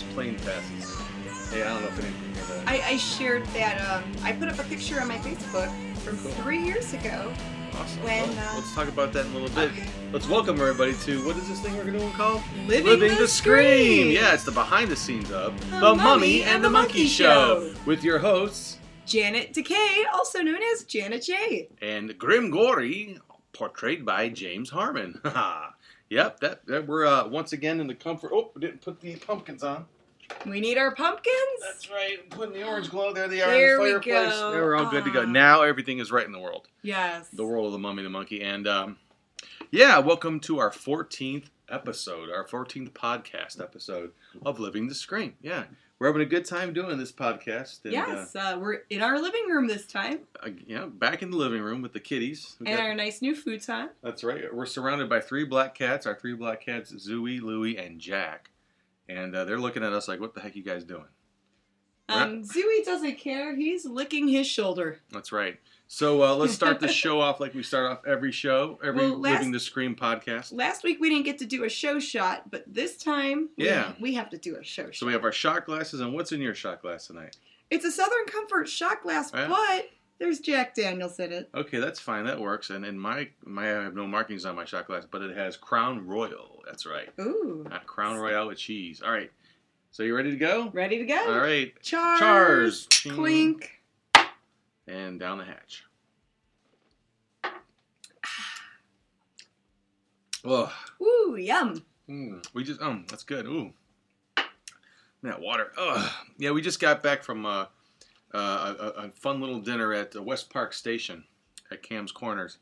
so. Whoa, what's this plane passes? Hey, I don't know if hear that. I, I shared that. Um, I put up a picture on my Facebook from Cool. three years ago. awesome. when, Well, uh, let's talk about that in a little bit. Okay. Let's welcome everybody to what is this thing we're going to call? Living, the, Scream. Yeah, it's the behind the scenes of The, Mummy and the Monkey, Show. with your hosts Janet Decay, also known as Janet J. and Grim Gory, portrayed by James Harmon. yep, that, that we're uh, once again in the comfort. Oh, we didn't put the pumpkins on. We need our pumpkins. That's right. I'm putting the orange glow. There they are There in we the fireplace. go. They were all good to go. Ah. Now everything is right in the world. Yes. The world of the mummy the monkey. And um, yeah, welcome to our 14th episode, our 14th podcast episode of Living the Scream. Yeah, we're having a good time doing this podcast. And, yes, uh, we're in our living room this time, Uh, uh, yeah, back in the living room with the kitties. We and got- our nice new futon. that's right. We're surrounded by three black cats. Our three black cats, Zooey, Louie, and Jack. And uh, they're looking at us like, what the heck you guys doing? We're not- Um, Zooey doesn't care. He's licking his shoulder. That's right. So uh, let's start the show off like we start off every show, every Well, last- Living the Scream podcast. Last week we didn't get to do a show shot, but this time Yeah. we, have to do a show shot. So we have our shot glasses, and what's in your shot glass tonight? It's a Southern Comfort shot glass, Yeah. but there's Jack Daniels in it. Okay, that's fine. That works. And in my my I have no markings on my shot glass, but it has Crown Royal. That's right. Ooh. Uh, Crown Royal with cheese. All right. So you ready to go? Ready to go? All right. Chars. Chars. Clink. And down the hatch. Oh, Ooh, yum. mm, we just um, that's good. Ooh, that water. Ugh. Yeah, we just got back from uh, uh, a, a- fun little dinner at the West Park Station at Kamm's Corners.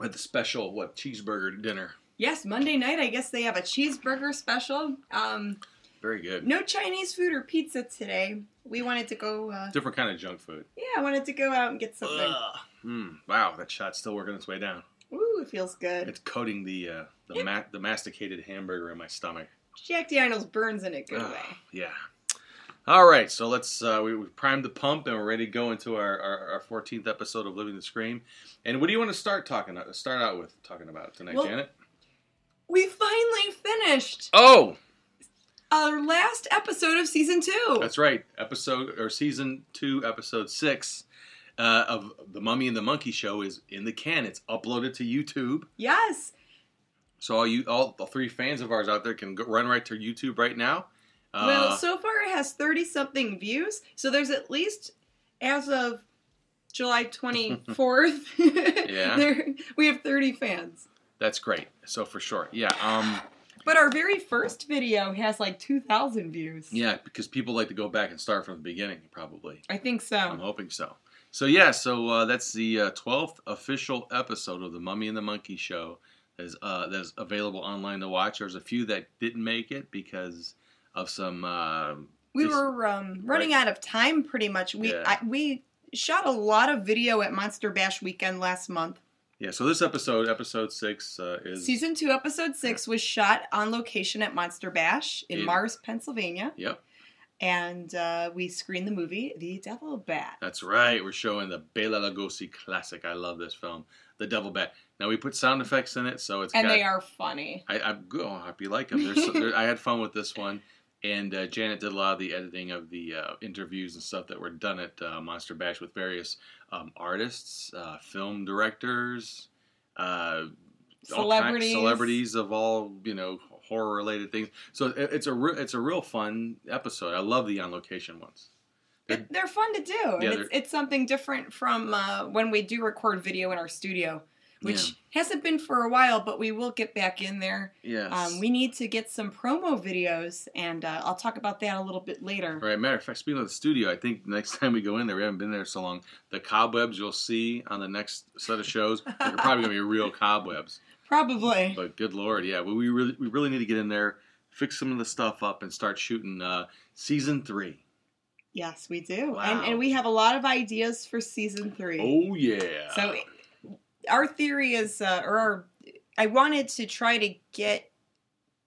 Had the special what cheeseburger dinner. Yes, Monday night I guess they have a cheeseburger special. Um, Very good. no Chinese food or pizza today. We wanted to go. Uh, Different kind of junk food. yeah, I wanted to go out and get something. Ugh. Mm, wow, that shot's still working its way down. Ooh, it feels good. It's coating the uh, the, ma- the masticated hamburger in my stomach. Jack Daniels burns in a good Ugh, way. yeah. All right, so let's uh, we, we primed the pump and we're ready to go into our, our, our 14th episode of Living the Scream. And what do you want to start talking? Start out with talking about tonight, Well- Janet? We finally finished Oh, our last episode of season two. that's right. Episode or season two, episode six uh, of the Mummy and the Monkey Show is in the can. It's uploaded to YouTube. yes. So all you, all the three fans of ours out there can go, run right to YouTube right now. Uh, well, so far it has 30 something views. So there's at least, as of July 24th, Yeah. there, we have 30 fans. that's great. So for sure, yeah, um, But our very first video has like 2,000 views. yeah, because people like to go back and start from the beginning. Probably, I think so. I'm hoping so. So yeah, so uh, that's the uh, twelfth official episode of the Mummy and the Monkey Show. That is uh, that is available online to watch. There's a few that didn't make it because of some. Uh, We were um, running out of time pretty much. We Yeah. I, we shot a lot of video at Monster Bash weekend last month. Yeah, so this episode, episode six, uh, is Season 2, Episode 6 was shot on location at Monster Bash in In- Mars, Pennsylvania. Yep, And uh, we screened the movie The Devil Bat. that's right. We're showing the Bela Lugosi classic. I love this film, The Devil Bat. Now we put sound effects in it, so it's And got, they are funny. I, I'm good. Oh, I hope you like them. There's, there, I had fun with this one, and uh, Janet did a lot of the editing of the uh, interviews and stuff that were done at uh, Monster Bash with various um, artists, uh, film directors, uh, all kind- Celebrities. celebrities of all you know horror related things. So it, it's a re- it's a real fun episode. I love the on location ones. It- they're fun to do. Yeah, and it's, it's something different from uh, when we do record video in our studio, which hasn't been for a while, but we will get back in there. Yes. Um, we need to get some promo videos, and uh, I'll talk about that a little bit later. Right. Matter of fact, speaking of the studio, I think next time we go in there, we haven't been there so long. The cobwebs you'll see on the next set of shows are probably gonna be real cobwebs. Probably. But good lord, yeah, we, we really we really need to get in there, fix some of the stuff up, and start shooting uh, season three. Yes, we do. Wow. And, and we have a lot of ideas for season three. Oh yeah. So our theory is, uh, or our, I wanted to try to get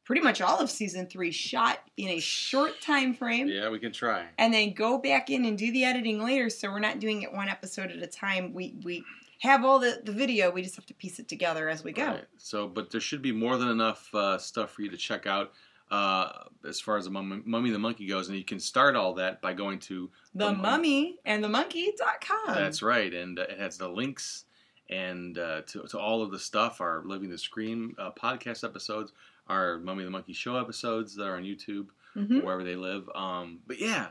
pretty much all of season three shot in a short time frame. Yeah, we can try. And then go back in and do the editing later, so we're not doing it one episode at a time. We we have all the, the video, we just have to piece it together as we go. Right. So, but there should be more than enough uh, stuff for you to check out uh, as far as the Mummy, Mummy the Monkey goes, and you can start all that by going to The Mummy and the Monkey.com. That's right, and uh, it has the links and uh, to, to all of the stuff. Our Living the Scream uh, podcast episodes, our Mummy the Monkey show episodes that are on YouTube, Mhm. wherever they live. Um, but yeah,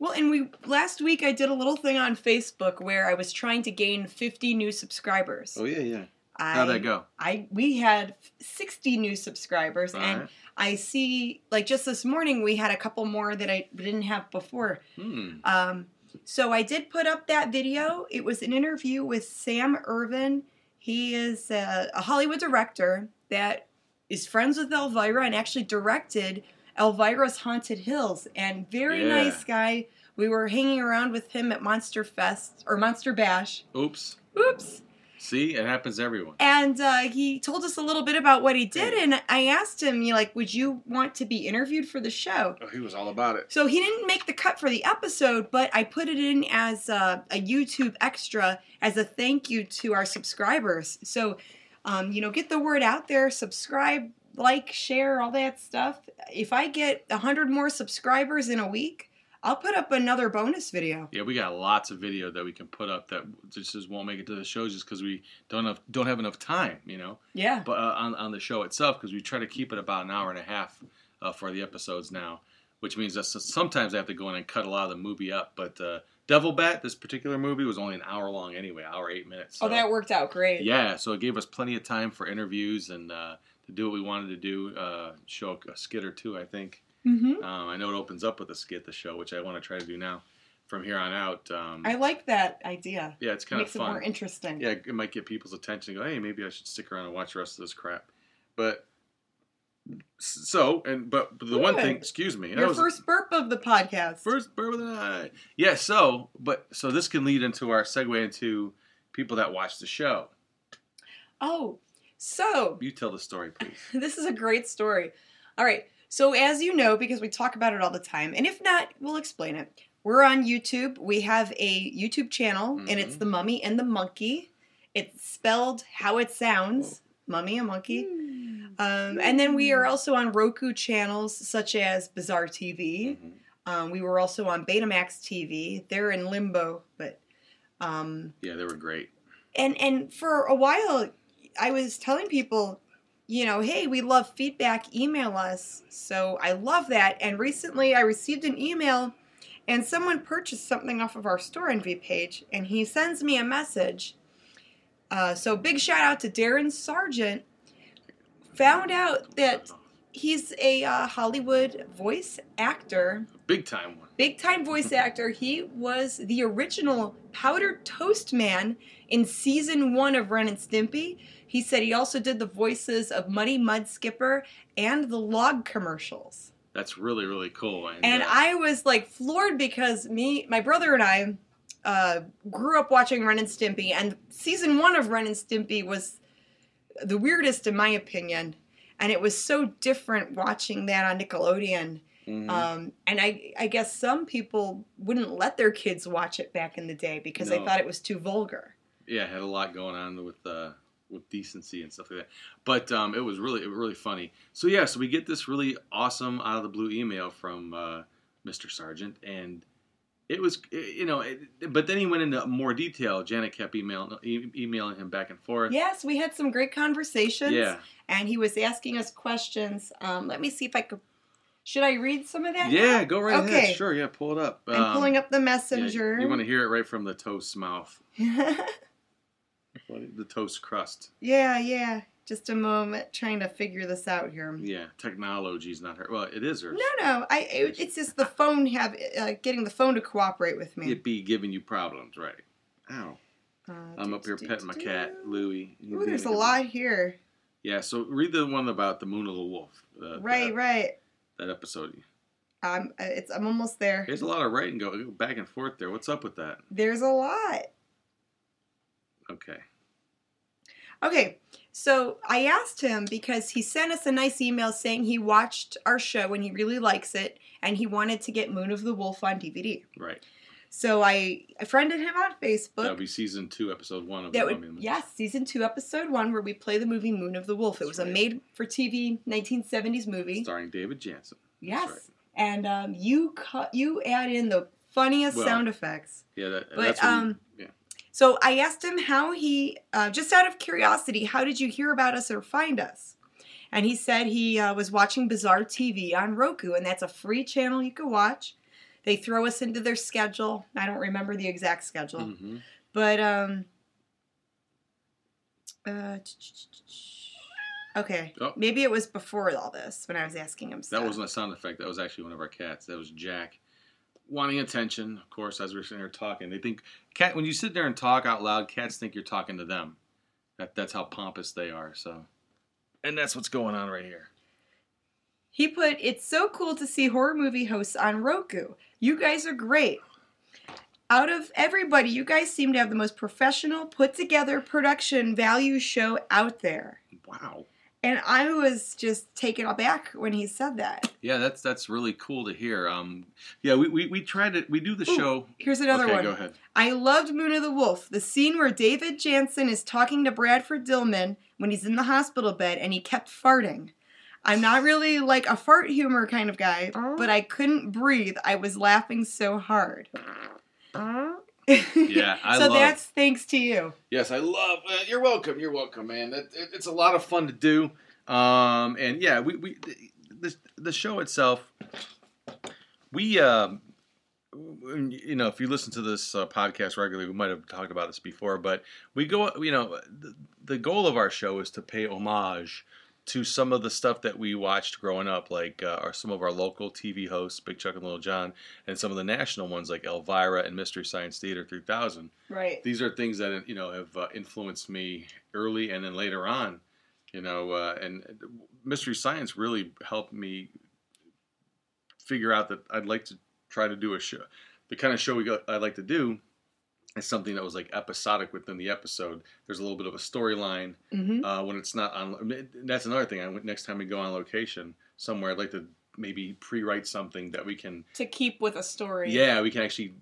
Well, and we last week I did a little thing on Facebook where I was trying to gain 50 new subscribers. oh yeah, yeah. I, How'd that go? I we had 60 new subscribers, All and right. I see like just this morning we had a couple more that I didn't have before. Hmm. Um, so I did put up that video. It was an interview with Sam Irvin. He is a, a Hollywood director that is friends with Elvira and actually directed Elvira's Haunted Hills. And very Yeah. nice guy. We were hanging around with him at Monster Fest or Monster Bash. Oops. Oops. See, it happens to everyone. And uh, he told us a little bit about what he did. And I asked him, you like, would you want to be interviewed for the show? Oh, he was all about it. So he didn't make the cut for the episode, but I put it in as a, a YouTube extra as a thank you to our subscribers. So, um, you know, get the word out there, subscribe, like, share, all that stuff. If I get 100 more subscribers in a week, I'll put up another bonus video. Yeah, we got lots of video that we can put up that just just won't make it to the show just because we don't have don't have enough time, you know. Yeah. But uh, on on the show itself, because we try to keep it about an hour and a half uh, for the episodes now, which means that sometimes I have to go in and cut a lot of the movie up. But uh, Devil Bat, this particular movie, was only an hour long anyway, hour eight minutes. Oh, that worked out great. Yeah, so it gave us plenty of time for interviews and uh, to do what we wanted to do, uh, show a skit or two, I think. Hmm Um, I know it opens up with a skit, the show, which I want to try to do now from here on out. Um, I like that idea. yeah, it's kind of Makes it fun. more interesting. yeah, it might get people's attention. Go, hey, maybe I should stick around and watch the rest of this crap. But so and but the one thing, excuse me, Your was- first burp of the podcast. first burp of the night. Yeah, so but so this can lead into our segue into people that watch the show. Oh, so You tell the story, please. this is a great story. All right. So, as you know, because we talk about it all the time, and if not, we'll explain it. We're on YouTube. We have a YouTube channel, and it's Mhm. The Mummy and the Monkey. It's spelled how it sounds Mummy and Monkey. Um, and then we are also on Roku channels such as Bizarre TV. Mhm. Um, we were also on Betamax TV. They're in limbo, but. Um, Yeah, they were great. and and for a while i was telling people you know hey we love feedback email us so i love that and recently i received an email and someone purchased something off of our Storenvy page and he sends me a message uh, so big shout out to darren sargent found out that he's a uh, hollywood voice actor big time one. big time voice actor. He was the original Powdered Toast Man in season one of Ren and Stimpy. He said he also did the voices of Muddy Mud Skipper and the log commercials. That's really really cool. And, And uh, I was like floored because me, my brother, and I uh, grew up watching Ren and Stimpy, and season one of Ren and Stimpy was the weirdest in my opinion. And it was so different watching that on Nickelodeon. mhm. Um, and I, I guess some people wouldn't let their kids watch it back in the day because they thought it was too vulgar. yeah, it had a lot going on with uh, with decency and stuff like that. But um, it was really it was really funny. So yeah, so we get this really awesome out of the blue email from uh, Mr. Sargent, and it was you know, it, but then he went into more detail. Janet kept emailing e- emailing him back and forth. Yes, we had some great conversations. Yeah, And he was asking us questions. Um, let me see if I could. Should I read some of that? yeah, now? go right Okay. ahead. Sure, yeah, pull it up. I'm Um, pulling up the yeah, messenger. you want to hear it right from the toast's mouth, the toast crust. yeah, yeah. Just a moment, trying to figure this out here. Yeah, technology's not her. Well, it is her. No, no. I. It, it's just the phone have uh, getting the phone to cooperate with me. It be giving you problems, right? Ow. Uh, I'm do, up here do, petting my do. cat, Louie. Ooh, there's a lot here. Yeah, so read the one about the Moon of the Wolf. Uh, Right, that, right. That episode. Um, uh, it's I'm almost there. There's a lot of writing go back and forth there. What's up with that? There's a lot. Okay. Okay, So I asked him because he sent us a nice email saying he watched our show and he really likes it and he wanted to get Moon of the Wolf on DVD. Right. So I, I friended him on Facebook. That'll be season two, episode one of That the would, yes, season two, episode one, where we play the movie Moon of the Wolf. It was That's a made-for-TV 1970s movie. starring David Janssen. Yes, right. and um, you you add in the funniest Well, sound effects. Yeah, that, But, that's um. So I asked him how he, uh, just out of curiosity, how did you hear about us or find us? And he said he uh, was watching Bizarre TV on Roku, and that's a free channel you can watch. They throw us into their schedule. I don't remember the exact schedule. Mhm. But um uh Okay. Oh. Maybe it was before all this when I was asking him That stuff. wasn't a sound effect. That was actually one of our cats. That was Jack, wanting attention. Of course, as we're sitting there talking, they think cat. When you sit there and talk out loud, cats think you're talking to them. That that's how pompous they are. So, and that's what's going on right here. He put, It's so cool to see horror movie hosts on Roku. You guys are great. Out of everybody, you guys seem to have the most professional, put together production value show out there. Wow. And I was just taken aback when he said that. Yeah, that's that's really cool to hear. Um, yeah, we we, we tried to we do the Ooh, show. Here's another okay, one. go ahead. I loved Moon of the Wolf. The scene where David Janssen is talking to Bradford Dillman when he's in the hospital bed and he kept farting. I'm not really like a fart humor kind of guy, but I couldn't breathe. I was laughing so hard. Yeah, I so love- that's thanks to you. Yes, I love. Uh, you're welcome. You're welcome, man. It, it, it's a lot of fun to do. Um, and yeah, we we the the show itself. We um, you know, if you listen to this uh, podcast regularly, we might have talked about this before, but we go. You know, the, the goal of our show is to pay homage to some of the stuff that we watched growing up, like uh, our, some of our local TV hosts, Big Chuck and Little John, and some of the national ones like Elvira and Mystery Science Theater 3000 Right. these are things that you know have uh, influenced me early and then later on you know uh, and mystery science really helped me figure out that i'd like to try to do a show the kind of show we got, i'd like to do is something that was like episodic within the episode there's a little bit of a storyline hmm uh, when it's not on that's another thing I, next time we go on location somewhere i'd like to maybe pre-write something that we can To keep with a story. yeah we can actually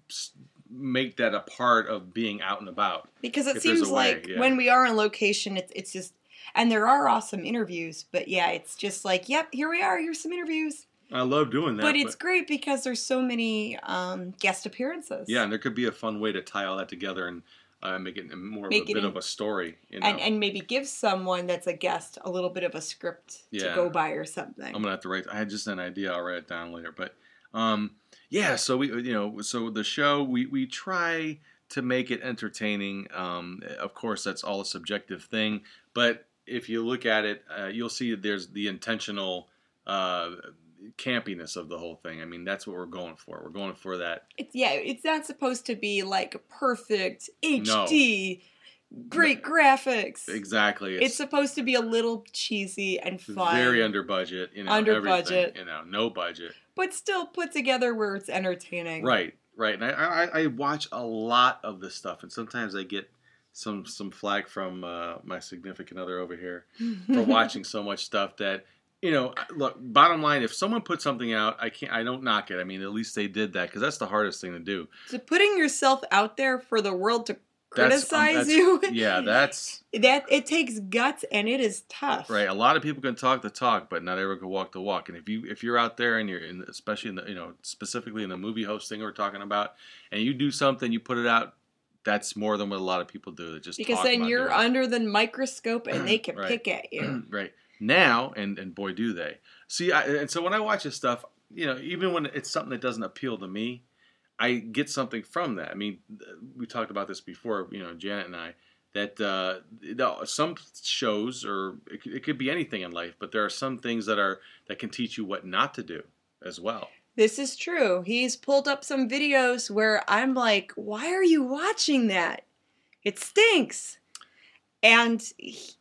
make that a part of being out and about Because it If there's a seems like yeah. when we are on location, it's it's just, and there are awesome interviews, but yeah, it's just like, yep, here we are. Here's some interviews. I love doing that. but it's great because there's so many um, guest appearances. yeah, and there could be a fun way to tie all that together and uh, make it more Make of a bit in- of a story. You know, and and maybe give someone that's a guest a little bit of a script Yeah. to go by or something. I'm gonna have to write. I had just an idea. I'll write it down later. But um, yeah. So we, you know, so the show we we try to make it entertaining. Um, of course, that's all a subjective thing. But if you look at it, uh, you'll see that there's the intentional. Uh, campiness of the whole thing. I mean, that's what we're going for. We're going for that It's yeah, it's not supposed to be like perfect HD, great graphics. exactly. It's supposed to be a little cheesy and fun, very under budget. You know, Under budget. You know, no budget. but still put together where it's entertaining. Right, right. And I, I, I watch a lot of this stuff, and sometimes I get some some flack from uh, my significant other over here for watching so much stuff that you know. Look, bottom line, if someone puts something out, I can't. I don't knock it. I mean, at least they did that because that's the hardest thing to do. So putting yourself out there for the world to That's- um, criticize that's- you, Yeah, that's that it takes guts and it is tough. right. A lot of people can talk the talk, but not everyone can walk the walk. And if you if you're out there and you're in, especially in the you know specifically in the movie hosting we're talking about, and you do something, you put it out. That's more than what a lot of people do. That just Because then you're under the microscope and they can Right. pick at you. right now, and and boy do they. See, I, and so when I watch this stuff, you know, even when it's something that doesn't appeal to me, I get something from that. I mean, we talked about this before, you know, Janet and I. That uh, some shows, or it could, it could be anything in life, but there are some things that are that can teach you what not to do as well. This is true. He's pulled up some videos where I'm like, why are you watching that? It stinks. And he-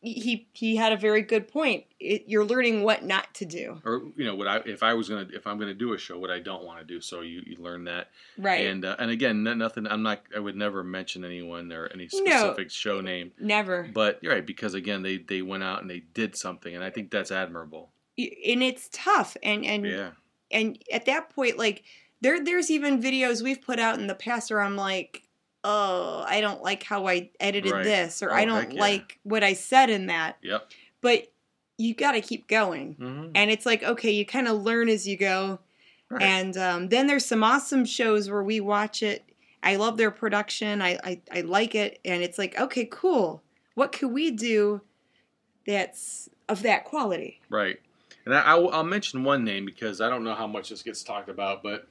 he he had a very good point. It, you're learning what not to do. or you know what I if I was gonna if I'm gonna do a show what I don't want to do so you, you learn that Right. and uh, and again nothing I'm not I would never mention anyone or any No. specific show name Never. but you're right because again they they went out and they did something and I think that's admirable and it's tough and and yeah and at that point like there there's even videos we've put out in the past where i'm like oh i don't like how i edited Right. this or Oh, i don't yeah. like what i said in that yep but you got to keep going mm-hmm. and it's like okay you kind of learn as you go right. and um, then there's some awesome shows where we watch it i love their production I, I i like it and it's like okay cool what could we do that's of that quality Right. And I, I'll, I'll mention one name because I don't know how much this gets talked about, but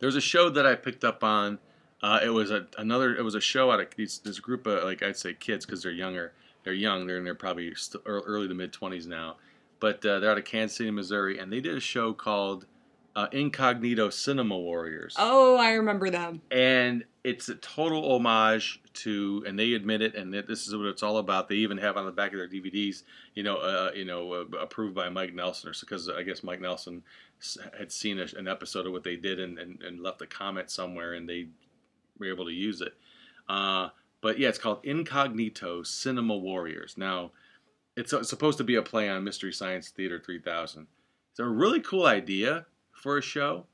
there's a show that I picked up on. Uh, it was a, another. It was a show out of these, this group of like I'd say kids because they're younger. They're young. They're in their probably st- early to mid twenties now, but uh, they're out of Kansas City, Missouri, and they did a show called uh, Incognito Cinema Warriors oh i remember them and it's a total homage to, and they admit it, and that this is what it's all about. They even have on the back of their DVDs, you know, uh, you know, uh, approved by Mike Nelson, or because I guess Mike Nelson had seen a, an episode of what they did and, and, and left a comment somewhere, and they were able to use it. Uh, but yeah, it's called Incognito Cinema Warriors. Now, it's, it's supposed to be a play on Mystery Science Theater 3000. It's a really cool idea for a show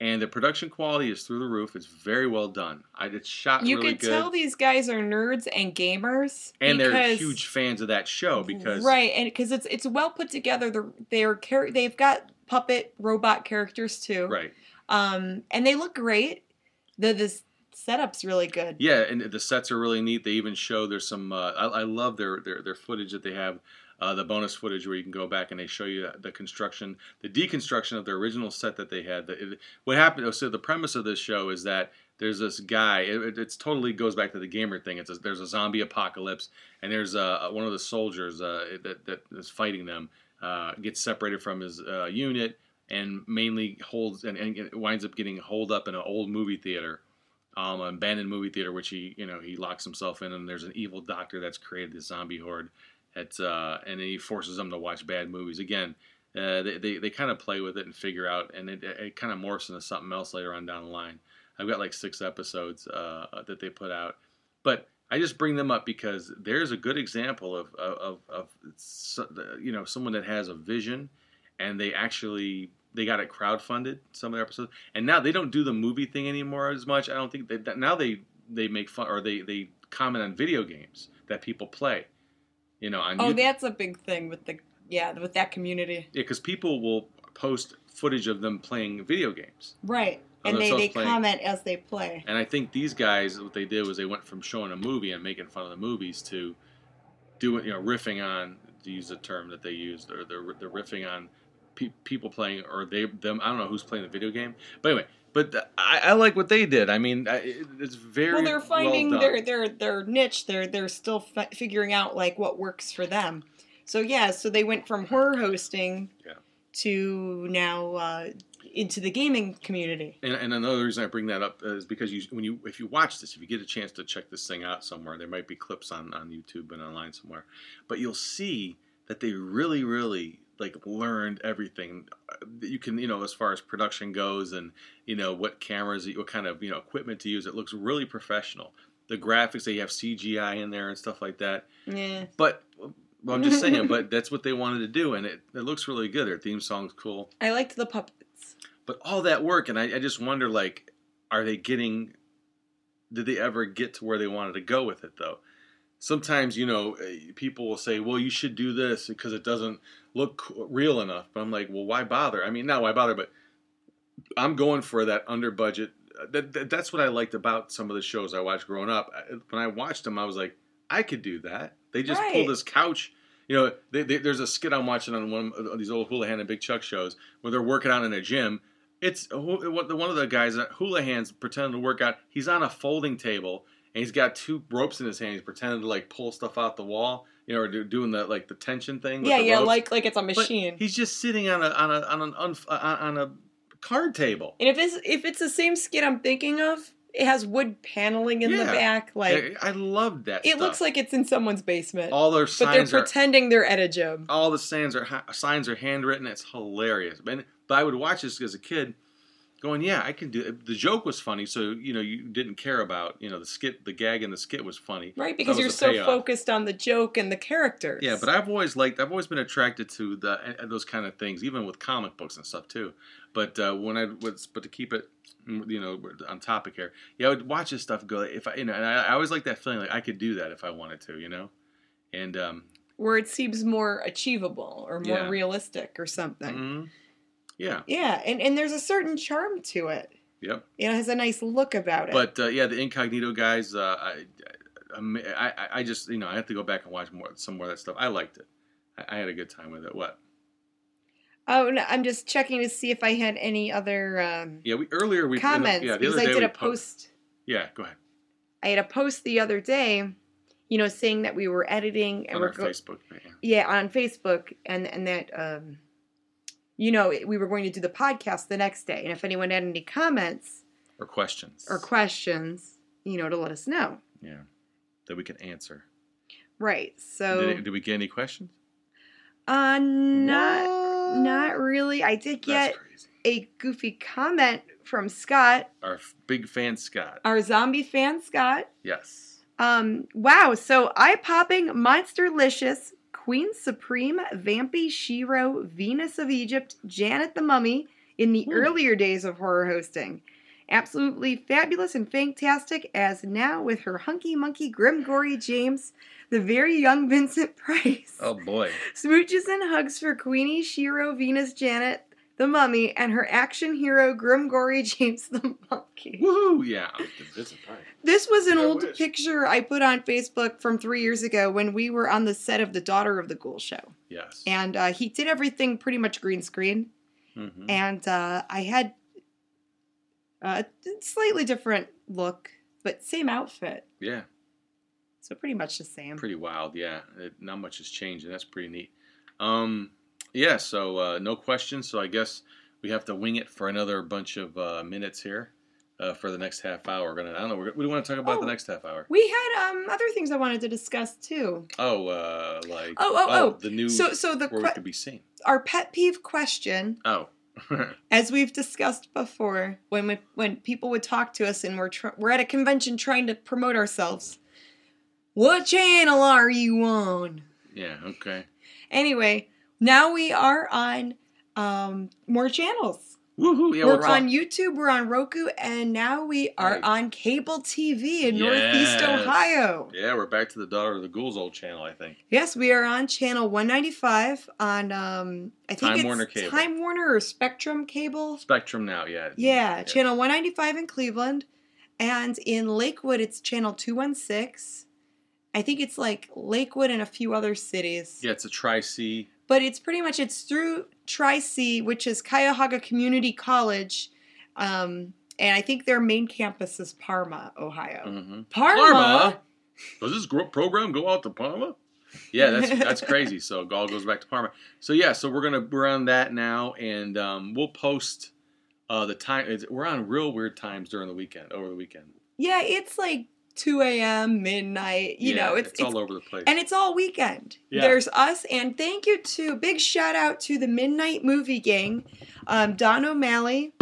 and the production quality is through the roof. It's very well done. I, it's shot you really could good, tell these guys are nerds and gamers and they're because- huge fans of that show because right and because it's it's well put together they're they're char- they've got puppet robot characters too right, um and they look great the this setup's really good yeah, and the sets are really neat. They even show there's some. Uh, I, I love their, their their footage that they have. Uh, the bonus footage where you can go back and they show you the construction, the deconstruction of the original set that they had. The, it, what happened? So the premise of this show is that there's this guy. It, it it's totally goes back to the gamer thing. It's a, there's a zombie apocalypse, and there's uh, one of the soldiers uh, that that is fighting them uh, gets separated from his uh, unit and mainly holds and, and winds up getting holed up in an old movie theater, um, an abandoned movie theater, which he you know he locks himself in, and there's an evil doctor that's created this zombie horde. At, uh, and he forces them to watch bad movies again. Uh, they they, they kind of play with it and figure out, and it, it kind of morphs into something else later on down the line. I've got like six episodes uh, that they put out, but I just bring them up because there's a good example of of, of, of you know someone that has a vision, and they actually they got it crowdfunded some of their episodes, and now they don't do the movie thing anymore as much. I don't think they, that now they they make fun or they they comment on video games that people play. You know, on oh YouTube. that's a big thing with the yeah with that community Yeah, because people will post footage of them playing video games. right and they, they playing. comment as they play And I think these guys, what they did was they went from showing a movie and making fun of the movies to doing, you know, riffing on, to use the term that they used, or they're, they're riffing on pe- people playing, or they, them, I don't know who's playing the video game. But anyway, but I, I like what they did. I mean, I, it's very well they're finding well their their their niche they're they're still fi- figuring out like what works for them so yeah so they went from horror hosting Yeah. to now uh, into the gaming community And, and another reason I bring that up is because you, when you, if you watch this, if you get a chance to check this thing out somewhere, there might be clips on, on YouTube and online somewhere, but you'll see that they really, really like learned everything uh, that you can, you know, as far as production goes, and you know what cameras, what kind of you know equipment to use. It looks really professional. The graphics, they have CGI in there and stuff like that. yeah But well, I'm just saying, but that's what they wanted to do, and it, it looks really good. Their theme song's cool i liked the puppets but all that work and I, I just wonder like are they getting did they ever get to where they wanted to go with it though sometimes you know eh, people will say well you should do this because it doesn't look real enough. But i'm like well why bother? I mean not why bother but i'm going for that under budget. Uh, that, that, that's what i liked about some of the shows i watched growing up. When i watched them i was like i could do that. They just pull this couch you know, they, they, there's a skit I'm watching on one of these old Hoolihan and Big Chuck shows where they're working out in a gym. It's one of the guys that Hoolihan's pretending to work out. He's on a folding table and he's got two ropes in his hand. He's pretending to like pull stuff out the wall, you know, or do, doing the like the tension thing. yeah yeah ropes. like like it's a But machine He's just sitting on a on a on an unf- on on a card table. and if it's if it's the same skit i'm thinking of it has wood paneling in the back. Like I, I loved that. it stuff. looks like it's in someone's basement, all their but they're signs are pretending they're at a gym. all the signs are ha- signs are handwritten. It's hilarious. But, but I would watch this as a kid, going, "Yeah, I can do." It. The joke was funny, so you know you didn't care about you know the skit, the gag, and the skit was funny. Right, because you're so payoff. focused on the joke and the characters. Yeah, but I've always liked. I've always been attracted to the uh, those kind of things, even with comic books and stuff too. But uh, when I was, but to keep it, mm, you know, on topic here, yeah, I would watch this stuff. Go if I, you know, and I, I always like that feeling like I could do that if I wanted to, you know, and um, where it seems more achievable or more Yeah. realistic or something. mm, yeah, Yeah, and, and there's a certain charm to it. yep. It has a nice look about it. But uh, yeah, the incognito guys, uh, I, I, I, I just you know I have to go back and watch more some more of that stuff. I liked it. I, I had a good time with it. What? oh, no, I'm just checking to see if I had any other um, Yeah, we earlier we comments yeah the because I did a po- post. Yeah, go ahead I had a post the other day, you know, saying that we were editing and on we're go- Facebook. Yeah. yeah on Facebook and and that um, you know we were going to do the podcast the next day, and if anyone had any comments or questions or questions, you know, to let us know. yeah that we can answer. Right. So, did, did we get any questions? uh, not What? not really. I did get a goofy comment from Scott, Our big fan Scott. our zombie fan Scott. Yes. Um, wow, so eye popping, monsterlicious, Queen Supreme, Vampy, Shiro, Venus of Egypt, Janet the Mummy in the Hmm. earlier days of horror hosting. Absolutely fabulous and fantastic as now with her hunky monkey Grim Gory James, the very young Vincent Price. Oh boy. Smooches and hugs for Queenie, Shiro, Venus, Janet, the Mummy, and her action hero Grim Gory James the Monkey. Woohoo! Yeah. This is right. This was an I old wish. picture I put on Facebook from three years ago when we were on the set of the Daughter of the Ghoul show. Yes. And uh, he did everything pretty much green screen. Mhm. And uh, I had a slightly different look, but same outfit. yeah. So pretty much the same. Pretty wild. Yeah. It, not much has changed, and that's pretty neat. Um. Yeah. So uh, no questions. So I guess we have to wing it for another bunch of uh, minutes here. Uh, for the next half hour, we're gonna. I don't know. We're, we want to talk about Oh. the next half hour. We had um, other things I wanted to discuss too. Oh, uh, like Oh, oh, oh. the new So, so the where we could be seen. our pet peeve question Oh, as we've discussed before, when we, when people would talk to us and we're tr- we're at a convention trying to promote ourselves, what channel are you on? yeah. Okay. Anyway, now we are on um, more channels. Woohoo! Yeah, we're talk- on YouTube, we're on Roku, and now we are Right. on cable TV in Northeast Ohio. Yeah, we're back to the Daughter of the Ghouls old channel, I think. Yes, we are on channel 195 on um, I think Time it's Warner Cable. Time Warner or Spectrum Cable. Spectrum now, yeah. Yeah, channel 195 in Cleveland. And in Lakewood, it's channel 216. I think it's like Lakewood and a few other cities. Yeah, it's a Tri C. But it's pretty much, it's through Tri-C, which is Cuyahoga Community College. Um, and I think their main campus is Parma, Ohio. Mm-hmm. Parma? Does this program go out to Parma? Yeah, that's that's crazy. So all goes back to Parma. So yeah, so we're gonna we're on that now, and um, we'll post uh, the time. It's, we're on real weird times during the weekend, over the weekend. Yeah, it's like 2 a.m., midnight. You Yeah, know, it's, it's, all over the place. And it's all weekend. Yeah. There's us, and thank you to big shout out to the Midnight Movie Gang, um, Don O'Malley.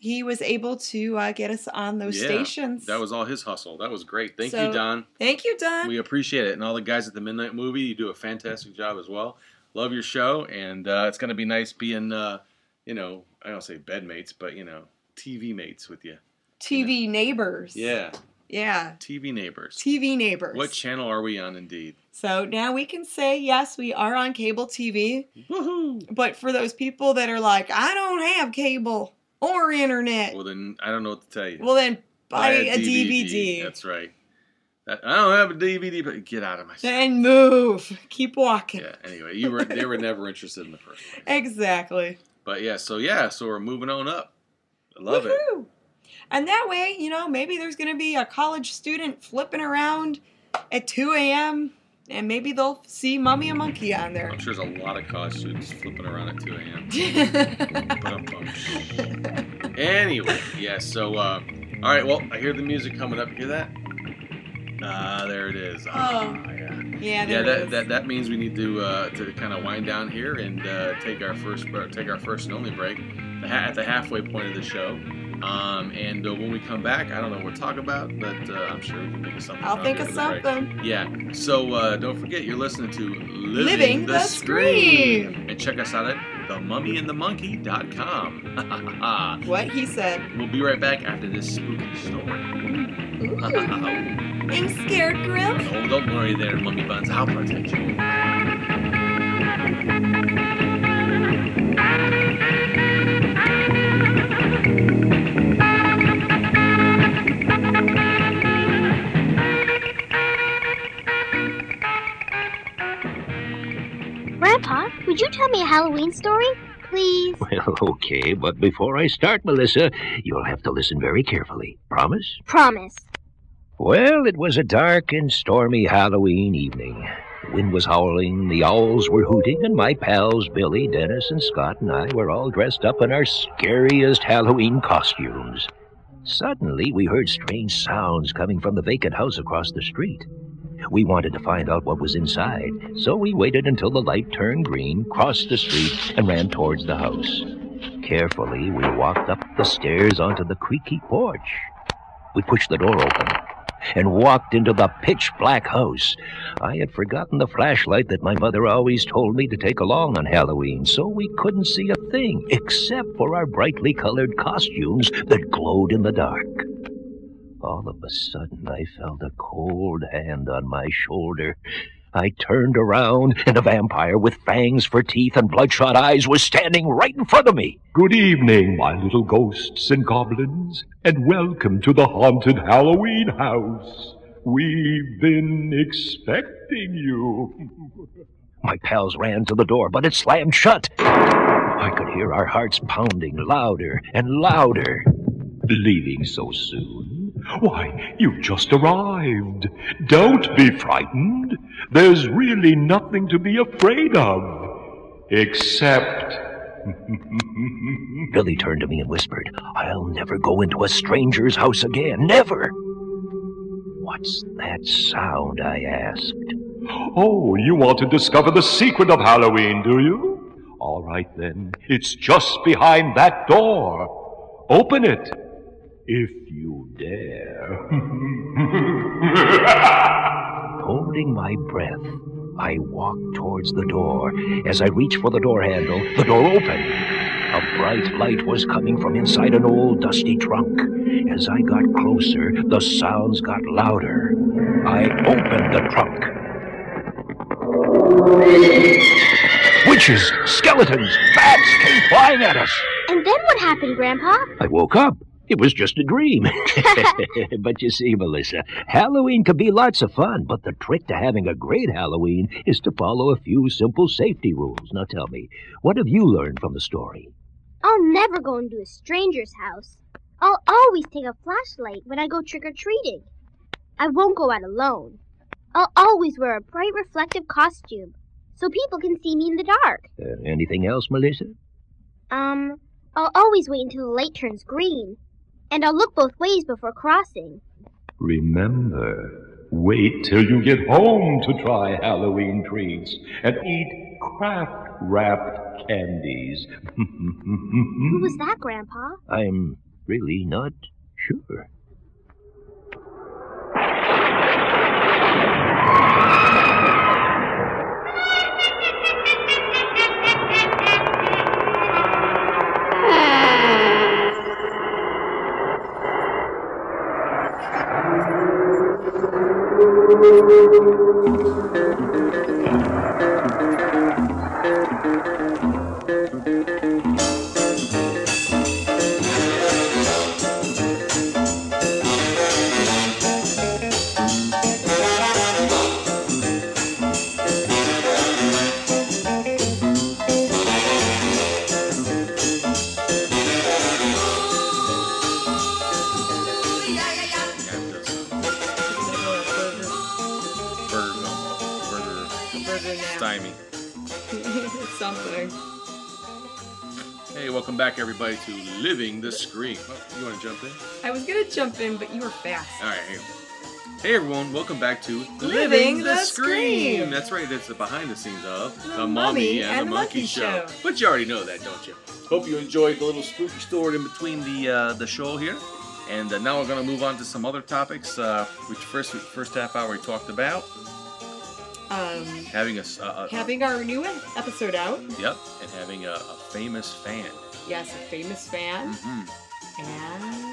He was able to uh, get us on those Yeah, stations. that was all his hustle. That was great. Thank So- you, Don. thank you, Don. We appreciate it, and all the guys at the Midnight Movie. You do a fantastic job as well. Love your show, and uh, it's gonna be nice being, uh, you know, I don't say bedmates, but you know, TV mates with you. TV neighbors. Yeah, Yeah. TV neighbors. TV neighbors. What channel are we on? Indeed. so now we can say yes, we are on cable TV. Woohoo! But for those people that are like, I don't have cable or internet, Well, then I don't know what to tell you. well then buy a, DVD. That's right. I don't have a DVD, but get out of my. Then move. Keep walking. Yeah. Anyway, you were they were never interested in the first place. Exactly. But yeah, so yeah, so we're moving on up. I love it. And that way, you know, maybe there's going to be a college student flipping around at 2 a.m. and maybe they'll see Mummy and Monkey on there. I'm sure there's a lot of college students flipping around at 2 a.m. Anyway, yeah. So uh, All right, well, I hear the music coming up. You hear that? Ah, there it is. Ah, Oh. yeah. Yeah, Yeah, that, that that means we need to uh, to kind of wind down here and uh, take our first uh, take our first and only break at the halfway point of the show. Um, and uh, when we come back, I don't know what we'll talk about, but uh, I'm sure we can think of something. I'll think of the break. something. Yeah. So uh, don't forget, you're listening to Living, Living the Scream. and check us out at themummyandthemonkey.com. What he said. we'll be right back after this spooky story. I'm scared, Grim. oh, don't worry there, Mummy Buns. I'll protect you. Grandpa, would you tell me a Halloween story? Please? Well, okay, but before I start, Melissa, you'll have to listen very carefully. Promise? Promise. Well, it was a dark and stormy Halloween evening. The wind was howling, the owls were hooting, and my pals Billy, Dennis, and Scott and I were all dressed up in our scariest Halloween costumes. Suddenly, we heard strange sounds coming from the vacant house across the street. We wanted to find out what was inside, so we waited until the light turned green, crossed the street, and ran towards the house. Carefully, we walked up the stairs onto the creaky porch. We pushed the door open and walked into the pitch black house. I had forgotten the flashlight that my mother always told me to take along on Halloween, so we couldn't see a thing except for our brightly colored costumes that glowed in the dark. All of a sudden, I felt a cold hand on my shoulder. I turned around, and a vampire with fangs for teeth and bloodshot eyes was standing right in front of me. Good evening, my little ghosts and goblins, and welcome to the haunted Halloween house. We've been expecting you. My pals ran to the door, but it slammed shut. I could hear our hearts pounding louder and louder. Leaving so soon? Why, you've just arrived. Don't be frightened. There's really nothing to be afraid of. Except. Billy turned to me and whispered, I'll never go into a stranger's house again. Never. What's that sound? I asked. Oh, you want to discover the secret of Halloween, do you? All right then. It's just behind that door. Open it. If you dare. Holding my breath, I walked towards the door. As I reached for the door handle, the door opened. A bright light was coming from inside an old dusty trunk. As I got closer, the sounds got louder. I opened the trunk. Witches, skeletons, bats came flying at us. And then what happened, Grandpa? I woke up. It was just a dream. but you see, Melissa, Halloween can be lots of fun, but the trick to having a great Halloween is to follow a few simple safety rules. Now tell me, what have you learned from the story? I'll never go into a stranger's house. I'll always take a flashlight when I go trick or treating. I won't go out alone. I'll always wear a bright reflective costume so people can see me in the dark. Uh, anything else, Melissa? Um, I'll always wait until the light turns green. And I'll look both ways before crossing. Remember, wait till you get home to try Halloween treats and eat craft wrapped candies. Who was that, Grandpa? I'm really not sure. Jump in, but you were fast. All right, hey. Hey everyone, welcome back to Living the Scream. That's right, it's the behind the scenes of The The, Mummy Mummy and, the Monkey, Show. But you already know that, don't you? Hope you enjoyed the little spooky story in between the uh, the show here. And uh, now we're going to move on to some other topics. Uh, which first first half hour we talked about Um, having a, a- a- having our new episode out. yep, and having a, a famous fan. Yes, a famous fan. Mm -hmm. And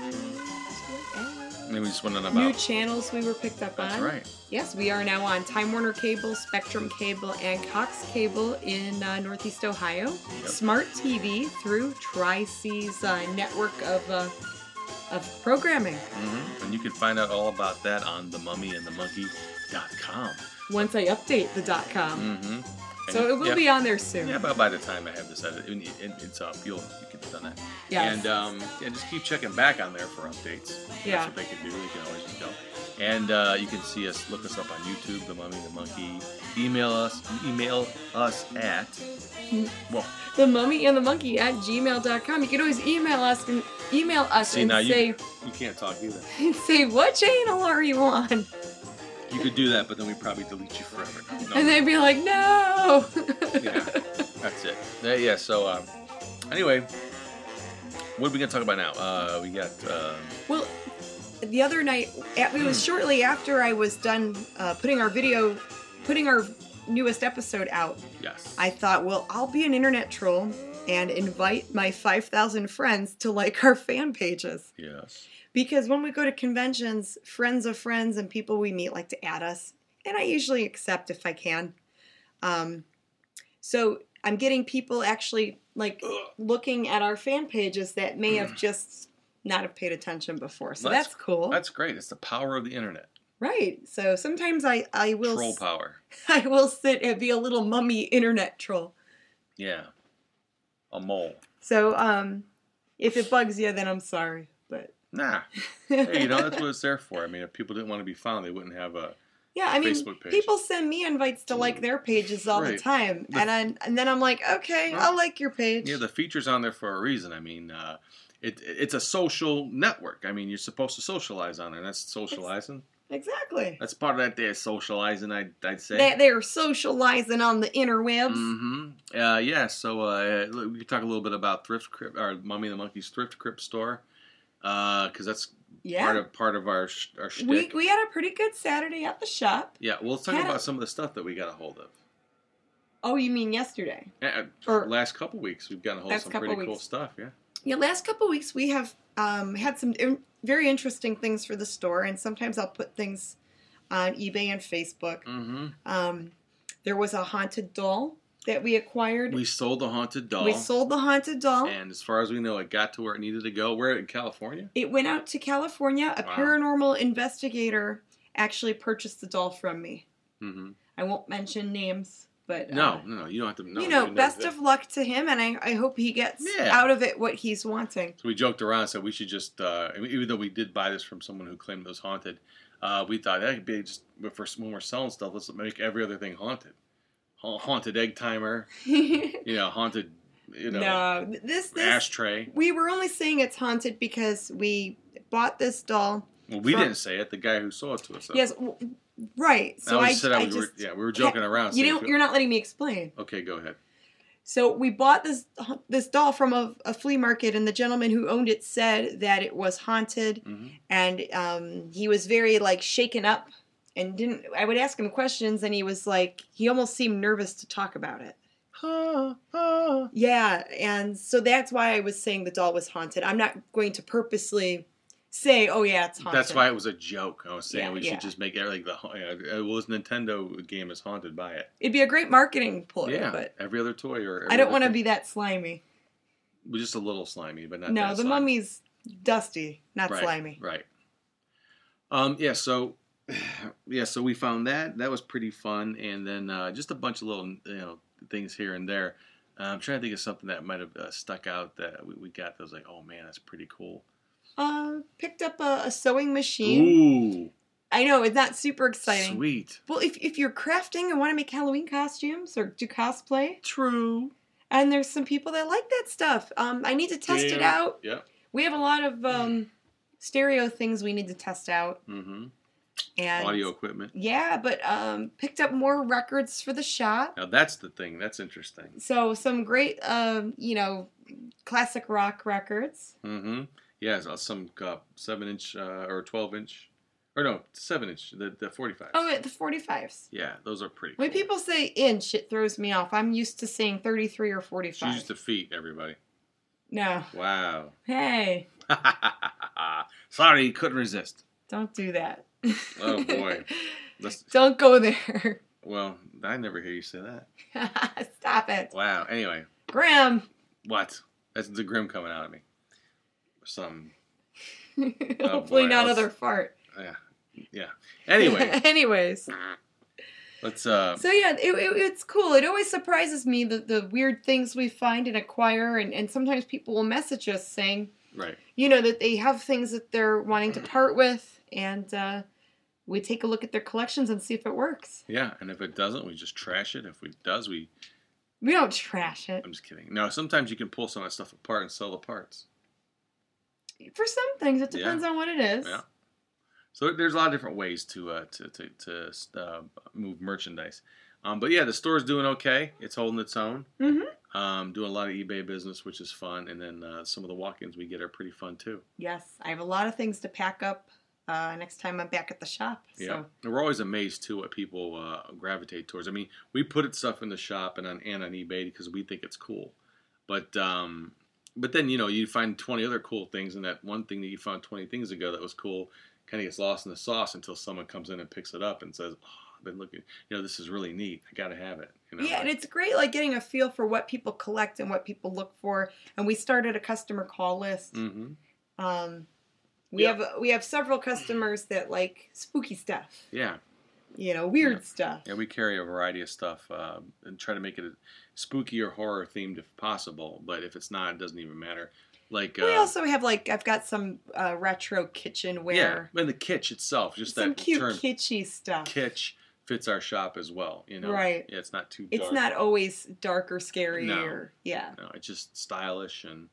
And we just went on new channels we were picked up That's on. That's right. Yes, we are now on Time Warner Cable, Spectrum Cable, and Cox Cable in uh, Northeast Ohio. Yep. Smart TV through Tri-C's uh, network of uh, of programming. hmm And you can find out all about that on themummyandthemonkey.com. Once I update the dot .com, Mm-hmm. So it will be on there soon. Yeah, but by the time I have this edit, it, it, it's up. You'll you can done that. Yes. And um, yeah, just keep checking back on there for updates. Yeah. That's what they can do. They can always just go. And uh, you can see us, look us up on YouTube, The Mummy, The Monkey. Email us, email us at, well, the mummy and the monkey at gmail.com. You can always email us and email us see and now say you, you can't talk either. say what channel are you on? You could do that, but then we'd probably delete you forever. No. And they'd be like, no. yeah, that's it. Yeah, so um, anyway, what are we going to talk about now? Uh, we got, um, Well, the other night, it was Hmm. shortly after I was done uh, putting our video, putting our newest episode out. yes. I thought, well, I'll be an internet troll and invite my 5,000 friends to like our fan pages. yes. Because when we go to conventions, friends of friends and people we meet like to add us, and I usually accept if I can. Um, so I'm getting people actually like looking at our fan pages that may have just not have paid attention before. So That's- that's, cool. That's great. It's the power of the internet. right. So sometimes I I will Troll power. I will sit and be a little mummy internet troll. Yeah. A mole. So um, if it bugs you, then I'm sorry. But Nah. Hey, you know, that's what it's there for. I mean, if people didn't want to be found, they wouldn't have a. Yeah, I mean, people send me invites to like their pages all the time, The- and I, and then I'm like, okay, Well, I'll like your page. Yeah, the feature's on there for a reason. I mean, uh, it, it's a social network. I mean, you're supposed to socialize on there. That's socializing. exactly. That's part of that there socializing, I'd, I'd say. They, they're socializing on the interwebs. Mm-hmm. Uh, yeah, so uh, we could talk a little bit about Thrift Crypt, or Mummy the Monkey's Thrift Crypt store, because that's yeah, part of part of our sh- our shtick. we we had a pretty good Saturday at the shop. yeah, well, let's talk Had a- about some of the stuff that we got a hold of. Oh, you mean yesterday? Yeah, Or- last couple weeks we've gotten a hold of some pretty cool stuff. Yeah. Yeah, last couple weeks we have um, had some in- very interesting things for the store, and sometimes I'll put things on eBay and Facebook. Mm-hmm. Um, there was a haunted doll that we acquired. We sold the haunted doll. We sold the haunted doll. And as far as we know, it got to where it needed to go. We're in California. It went out to California. A Wow. paranormal investigator actually purchased the doll from me. Mm-hmm. I won't mention names, but uh, No, no, no, you don't have to. No, you know, never best did. of luck to him, and I, I hope he gets Yeah. out of it what he's wanting. So we joked around and said we should just, uh, even though we did buy this from someone who claimed it was haunted, uh, we thought that could be just for when we're selling stuff. Let's make every other thing haunted. Ha- Haunted egg timer, you know, haunted, you know, no, this this ashtray. we were only saying it's haunted because we bought this doll. Well, we From- didn't say it. The guy who sold it to us. Yes, w- right. So I I, said I I was, just yeah, we were joking around. you don't. You're not letting me explain. Okay, go ahead. So we bought this this doll from a, a flea market, and the gentleman who owned it said that it was haunted, hmm and um, he was very like shaken up, and didn't. I would ask him questions, and he was like, he almost seemed nervous to talk about it. Ha, ha. Yeah, and so that's why I was saying the doll was haunted. I'm not going to purposely say, oh yeah, it's haunted. That's why it was a joke. I was saying Yeah, we yeah. should just make it like the uh, well, this Nintendo game is haunted by it. it'd be a great marketing ploy, yeah, but every other toy or I don't want to be that slimy. We're just a little slimy, but not No, that the slimy. mummy's dusty, not right, slimy. Right. Um. Yeah. So. Yeah. So we found that that was pretty fun, and then uh, just a bunch of little you know things here and there. Uh, I'm trying to think of something that might have uh, stuck out that we, we got that was like, oh man, that's pretty cool. Uh, picked up a, a sewing machine. Ooh, I know it's not super exciting. sweet. Well, if if you're crafting and want to make Halloween costumes or do cosplay, True. and there's some people that like that stuff. Um, I need to test it out. Yeah. We have a lot of um, stereo things we need to test out, Mm-hmm. And Audio equipment. yeah, but um, picked up more records for the shop. Now that's the thing. That's interesting. So some great, um, you know, classic rock records. Mm-hmm. Yeah, so some uh, seven inch uh, or twelve inch, or no, seven inch. The the forty five. Oh, the 45s. Yeah, those are pretty. When cool. people say inch, it throws me off. I'm used to saying 33 or She 45. used to feet everybody. No. Wow. Hey, Sorry, couldn't resist. don't do that. Oh, boy. Let's, don't go there. well, I never hear you say that. Stop it. Wow. Anyway, Graham. what? That's the grim coming out of me. Some. Hopefully Oh, not let's- other fart. Yeah. Yeah. Anyway, Anyways. let's. uh So yeah, it, it, it's cool. It always surprises me the, the weird things we find and acquire, and, and sometimes people will message us saying, Right. you know, that they have things that they're wanting to part with, and uh, we take a look at their collections and see if it works. Yeah, and if it doesn't, we just trash it. If it does, we. We don't trash it. I'm just kidding. No, sometimes you can pull some of that stuff apart and sell the parts. For some things, it Yeah. depends on what it is. Yeah. So there's a lot of different ways to uh, to to, to uh, move merchandise. Um, but yeah, the store's doing okay. It's holding its own. Mm-hmm. Um, doing a lot of eBay business, which is fun, and then uh, some of the walk-ins we get are pretty fun too. Yes, I have a lot of things to pack up uh, next time I'm back at the shop. Yeah, So and we're always amazed too what people uh, gravitate towards. I mean, we put it stuff in the shop and on and on eBay because we think it's cool, but um, but then you know you find twenty other cool things, and that one thing that you found twenty things ago that was cool kind of gets lost in the sauce until someone comes in and picks it up and says, "Oh, I've been looking, you know, this is really neat. I got to have it." You know, yeah, and it's great like getting a feel for what people collect and what people look for. And we started a customer call list. hmm Um, we Yeah. have we have several customers that like spooky stuff, Yeah, you know, weird Yeah. stuff. yeah, we carry a variety of stuff uh, and try to make it spooky or horror themed if possible. But if it's not, it doesn't even matter. Like we uh, also have like I've got some uh, retro kitchenware, Yeah, and the kitsch itself, just some that cute term kitschy stuff. kitsch fits our shop as well. You know, Right. Yeah, it's not too. It's not always dark or scary No. or yeah. No, it's just stylish and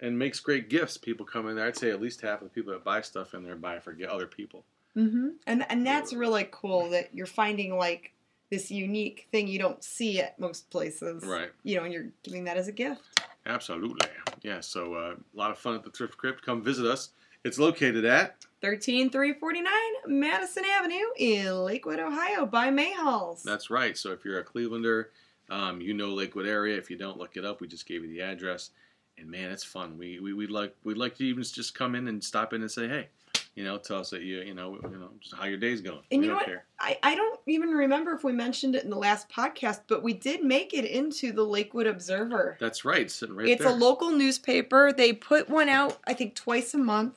and makes great gifts. People come in there. I'd say at least half of the people that buy stuff in there buy for other people. Mm-hmm. And and that's really cool that you're finding like this unique thing you don't see at most places. Right. You know, and you're giving that as a gift. Absolutely. Yeah. So uh, a lot of fun at the thrift crypt. Come visit us. It's located at 13349 Madison Avenue in Lakewood, Ohio by Mahall's. That's right. So if you're a Clevelander, um, you know Lakewood area. If you don't, look it up. We just gave you the address, and man, it's fun. We we would like we'd like to even just come in and stop in and say, hey, you know, tell us that you you know you know just how your day's going. And we you know what? care. I, I don't even remember if we mentioned it in the last podcast, but we did make it into the Lakewood Observer. That's right. It's sitting right it's there. a local newspaper. They put one out, I think, twice a month.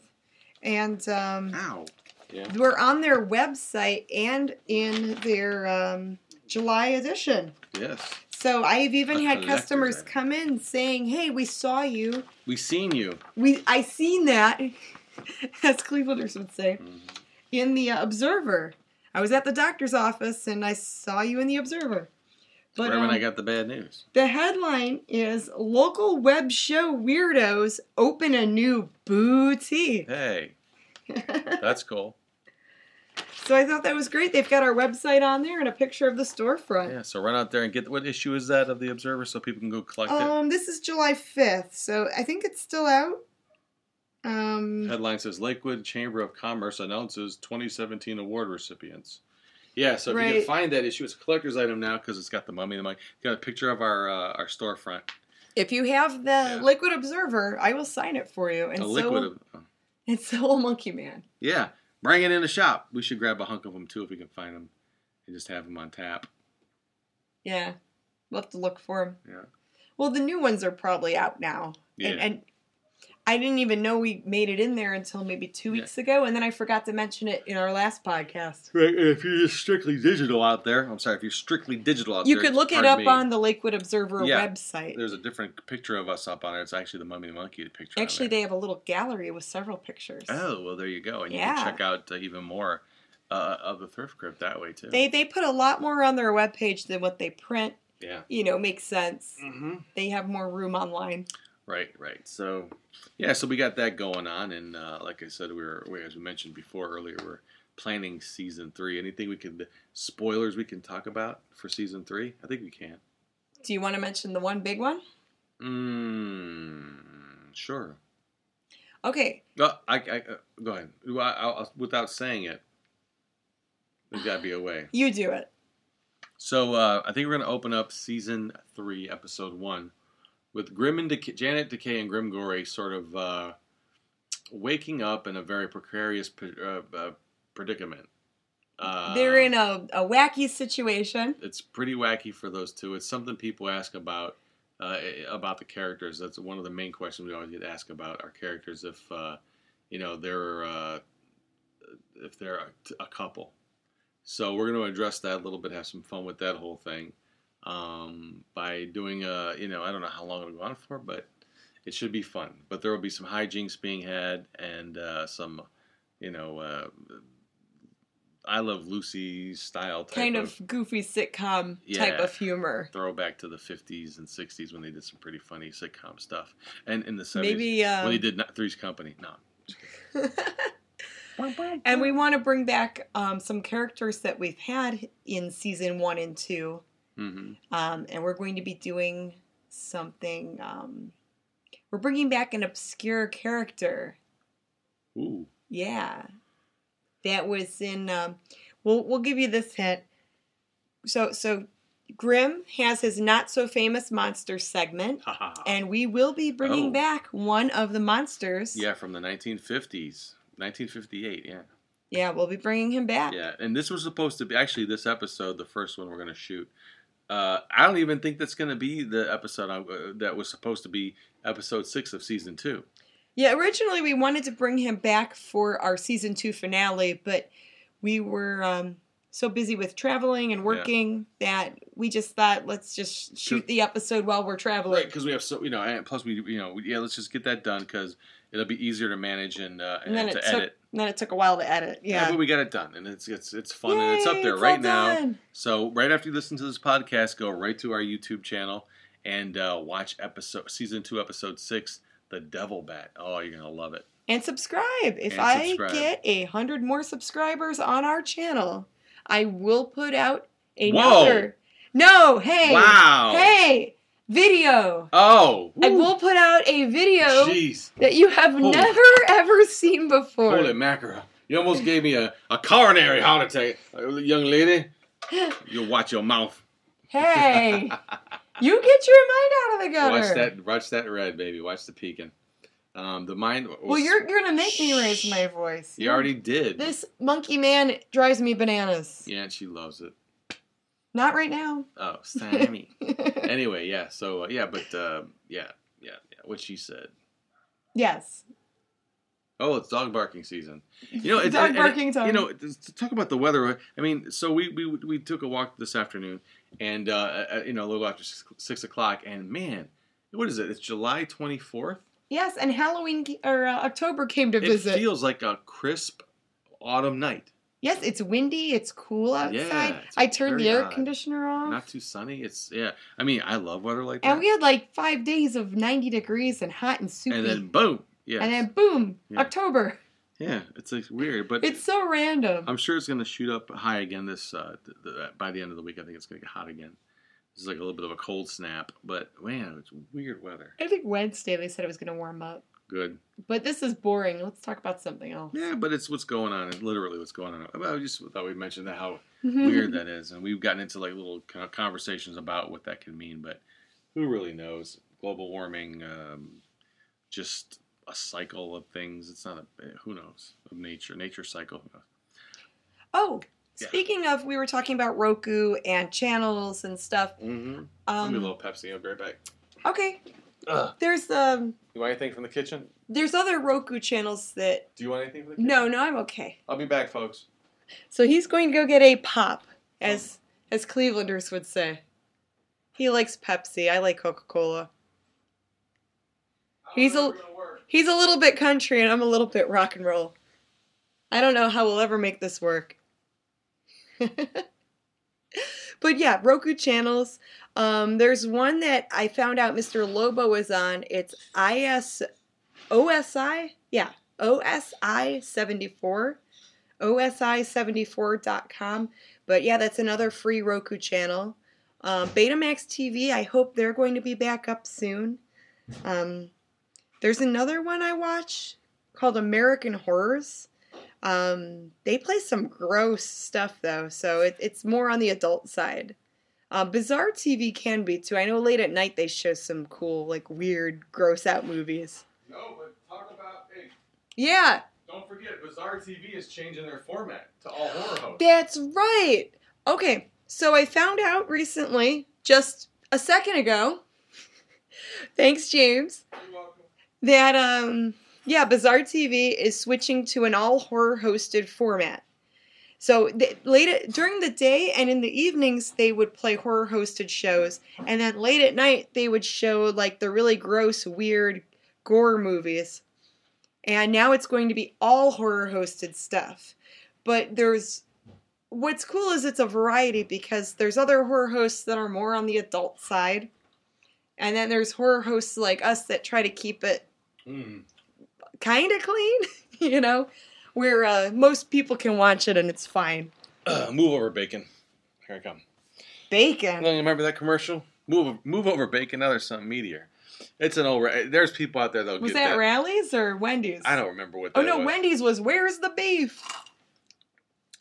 And um, Ow. Yeah. we're on their website and in their um, July edition. Yes. So I've even A had customers come in saying, "Hey, we saw you. We seen you. We I seen that," as Clevelanders would say, Mhm. in the uh, Observer. I was at the doctor's office and I saw you in the Observer. But right when um, I got the bad news. the headline is "Local Web Show Weirdos Open a New Boutique." Hey, that's cool. So I thought that was great. They've got our website on there and a picture of the storefront. Yeah. So run out there and get what issue is that of the Observer so people can go collect it. Um, this is July fifth, so I think it's still out. Um, Headline says Lakewood Chamber of Commerce announces 2017 award recipients. Yeah, so if you can find that issue, it's a collector's item now because it's got the mummy, the mummy. Got a picture of our uh, our storefront. if you have the Yeah. Liquid Observer, I will sign it for you. And A so liquid. will- oh. and so will Monkey Man. yeah, bring it in the shop. We should grab a hunk of them too if we can find them, and just have them on tap. Yeah, we'll have to look for them. Yeah. Well, the new ones are probably out now. Yeah. And, and I didn't even know we made it in there until maybe two Yeah. weeks ago, and then I forgot to mention it in our last podcast. Right, and if you're just strictly digital out there, I'm sorry, if you're strictly digital out You there, you could look it up me, on the Lakewood Observer Yeah. website. There's a different picture of us up on it. It's actually the mummy the monkey picture. on Actually, there. they have a little gallery with several pictures. Oh well, there you go, and you Yeah. can check out uh, even more uh, of the thrift crypt that way too. They they put a lot more on their webpage than what they print, Yeah. you know, makes sense. Mm-hmm. They have more room online. Right, right. So, yeah, so we got that going on, and uh, like I said, we were, we, as we mentioned before earlier, we're planning season three. Anything we could spoilers we can talk about for season three? I think we can. Do you want to mention the one big one? Mm, sure. Okay, Uh, I, I, uh, go ahead. I, I'll, without saying it, there's got to be a way. you do it. So uh, I think we're going to open up season three, episode one, with Grim and Dec- Janet Decay and Grim Gory sort of uh, waking up in a very precarious pre- uh, uh, predicament. Uh, They're in a, a wacky situation. It's pretty wacky for those two. It's something people ask about uh, about the characters. That's one of the main questions we always get asked about our characters. If uh, you know they're uh, if they're a, a couple. So we're going to address that a little bit. Have some fun with that whole thing um, by doing a you know I don't know how long it'll go on for, but it should be fun. But there will be some hijinks being had and uh, some you know. Uh, I love Lucy style type Kind of goofy sitcom type of humor. throwback to the 50s and 60s when they did some pretty funny sitcom stuff. And in the 70s Maybe. Um, when they did not Three's Company. No. and we want to bring back um, some characters that we've had in season one and two. Hmm Um, and we're going to be doing something. Um, we're bringing back an obscure character. Ooh. Yeah, that was in. Um, we'll we'll give you this hint. So so, Grim has his not so famous monster segment, and we will be bringing Oh. back one of the monsters. yeah, from the 1950s. 1958, yeah. yeah, we'll be bringing him back. Yeah, and this was supposed to be actually this episode, the first one we're going to shoot. Uh, I don't even think that's going to be the episode uh, that was supposed to be episode six of season two. Yeah, originally we wanted to bring him back for our season two finale, but we were um, so busy with traveling and working that we just thought let's just shoot the episode while we're traveling. Right, because we have so you know, and plus we you know, yeah, let's just get that done because it'll be easier to manage and uh, And then and it to took edit. then it took a while to edit. Yeah. Yeah. but we got it done, and it's it's it's fun, and it's up there it's right now. done. So right after you listen to this podcast, go right to our YouTube channel and uh, watch episode season two, episode six, "The Devil Bat." Oh, you're gonna love it. And subscribe. If And I subscribe. get a hundred more subscribers on our channel, I will put out Whoa. another. No, hey, Wow. hey, video. Oh, I woo. will put out a video Jeez, that you have Holy- never ever seen before. holy mackerel! You almost gave me a, a coronary heart attack, Uh, young lady. You watch your mouth. Hey, you get your mind out of the gutter. Watch that. Watch that red, baby. Watch the peeking. Um, the mind. Well, you're you're gonna make me raise my voice. You already did. This monkey man drives me bananas. Yeah, and she loves it. Not right now. Oh, Sammy. anyway, yeah. So uh, yeah, but uh, yeah, yeah, yeah. What she said. yes. Oh, it's dog barking season. You know, it's Dog and- and- barking time. You know, to talk about the weather. I mean, so we we we took a walk this afternoon, and uh, uh, you know, a little after six, six o'clock, and man, what is it? It's July twenty fourth. Yes, and Halloween or uh, October came to It visit. It feels like a crisp autumn night. Yes, it's windy. It's cool outside. Yeah, it's I turned the air odd. conditioner off. Not too sunny. It's yeah. I mean, I love weather like that. and we had like five days of 90 degrees and hot and soupy. and then boom. Yeah. And then boom, Yeah. October. yeah. It's like weird, but It's so random. I'm sure it's going to shoot up high again this uh, th- th- by the end of the week. I think it's going to get hot again. This is like a little bit of a cold snap, but man, it's weird weather. I think Wednesday they said it was going to warm up. Good. But this is boring. Let's talk about something else. Yeah, but it's what's going on. It's literally what's going on. Well, I just thought we'd mention that how weird that is, and we've gotten into like little kind of conversations about what that can mean. But who really knows? Global warming, um, just a cycle of things. It's not a who knows of nature, nature cycle. Oh, Yeah. speaking of, we were talking about Roku and channels and stuff. Mm-hmm. Give me a Um, little Pepsi. I'll be right back. okay, Ugh. there's um, You want anything from the kitchen? there's other Roku channels that. Do you want anything from the kitchen? No, no, I'm okay. I'll be back, folks. So he's going to go get a pop, as as Clevelanders would say. He likes Pepsi. I like Coca Cola. He's a he's a little bit country, and I'm a little bit rock and roll. I don't know how we'll ever make this work. but yeah, Roku channels. Um, there's one that I found out Mr. Lobo was on. It's IS OSI, yeah, OSI 74, OSI74.com. But yeah, that's another free Roku channel. Um, Betamax TV, I hope they're going to be back up soon. Um, there's another one I watch called American Horrors. Um, they play some gross stuff though, so it, it's more on the adult side. Uh, Bizarre TV can be too. I know late at night they show some cool, like weird, gross out movies. No, but talk about hey, Yeah, don't forget, Bizarre TV is changing their format to all horror hosts. that's right. Okay, so I found out recently, just a second ago, thanks, James, You're welcome. that um yeah bizarre tv is switching to an all horror hosted format so th- late at, during the day and in the evenings they would play horror hosted shows. And then late at night they would show like the really gross weird gore movies. And now it's going to be all horror hosted stuff. But there's what's cool is it's a variety because there's other horror hosts that are more on the adult side. And then there's horror hosts like us that try to keep it Mm. kind of clean, you know, where uh, most people can watch it and it's fine. Uh, move over, bacon. Here I come. Bacon. No, you remember that commercial? Move, move over, bacon. Now there's something meteor. It's an old. There's people out there that'll Was get that, that. Rally's or Wendy's? I don't remember what. Oh no, was. Wendy's was where's the beef?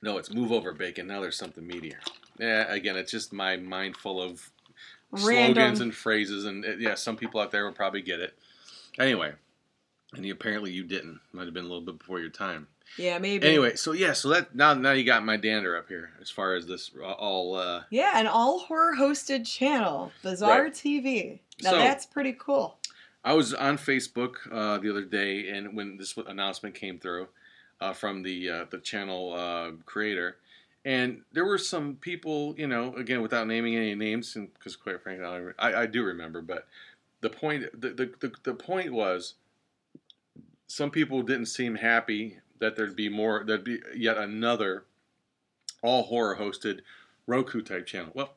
No, it's move over, bacon. Now there's something meteor. Yeah, again, it's just my mind full of Random. slogans and phrases, and uh, yeah, some people out there will probably get it. Anyway, and you, apparently you didn't. Might have been a little bit before your time. Yeah, maybe. Anyway, so yeah, so that now now you got my dander up here as far as this uh, all. uh Yeah, an all horror hosted channel, Bizarre Right. TV. Now So- that's pretty cool. I was on Facebook uh, the other day, and when this announcement came through uh, from the uh, the channel uh, creator, and there were some people, you know, again without naming any names, because quite frankly, I, I, I do remember, but the point the, the, the, the point was, some people didn't seem happy that there'd be more, there'd be yet another all horror hosted Roku type channel. Well,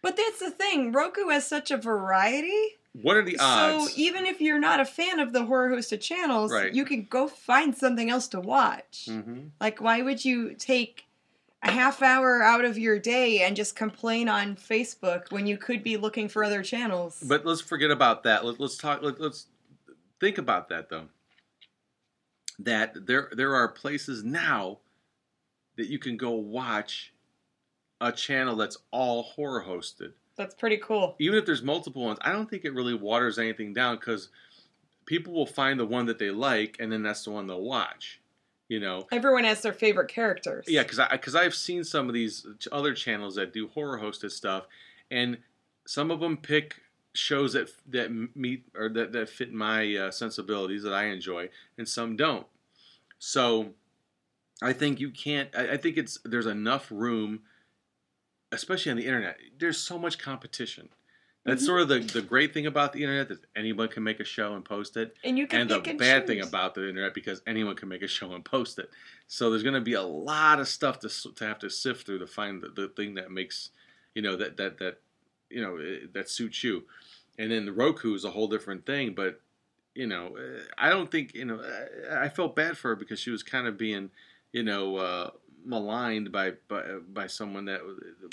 But that's the thing. Roku has such a variety. what are the odds? So even if you're not a fan of the horror hosted channels, Right. you can go find something else to watch. hmm Like, why would you take a half hour out of your day and just complain on Facebook when you could be looking for other channels? But let's forget about that. Let, let's talk. Let, let's think about that though. That there there are places now that you can go watch a channel that's all horror hosted. That's pretty cool. Even if there's multiple ones, I don't think it really waters anything down because people will find the one that they like, and then that's the one they'll watch. You know, Everyone has their favorite characters. yeah, because I because I've seen some of these other channels that do horror hosted stuff, and some of them pick shows that that meet or that that fit my uh, sensibilities that I enjoy, and some don't. So, I think you can't. I, I think it's there's enough room, especially on the internet. There's so much competition. That's Mhm. sort of the, the great thing about the internet that anyone can make a show and post it And you can and the and bad thing about the internet because anyone can make a show and post it. So there's going to be a lot of stuff to to have to sift through to find the, the thing that makes you know that that that you know eh, that suits you. And then the Roku is a whole different thing, but you know eh, I don't think you know I I felt bad for her because she was kind of being you know uh, maligned by by by someone that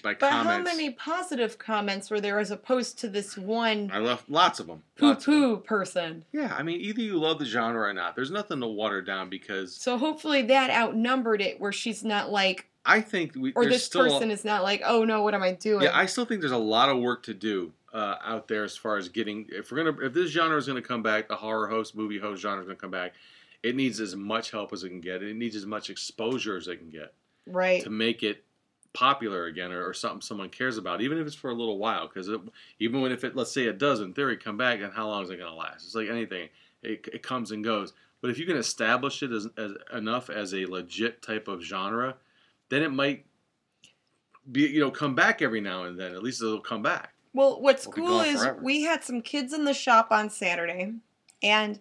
by But comments. how many positive comments were there as opposed to this one I left lots of them. poo poo person? Yeah, I mean, either you love the genre or not. There's nothing to water down because So hopefully that outnumbered it where she's not like, I think we or this still person is not like, oh no, what am I doing? yeah, I still think there's a lot of work to do uh, out there as far as getting if we're gonna if this genre is gonna come back, the horror host, movie host genre is gonna come back. It needs as much help as it can get. It needs as much exposure as it can get right. to make it popular again or, or something someone cares about, even if it's for a little while. Because even when if it let's say it does in theory come back, then how long is it gonna last? It's like anything, it, it comes and goes. But if you can establish it as, as enough as a legit type of genre, then it might be you know come back every now and then. At least it'll come back. Well, what's Will be cool gone is forever. we had some kids in the shop on Saturday, and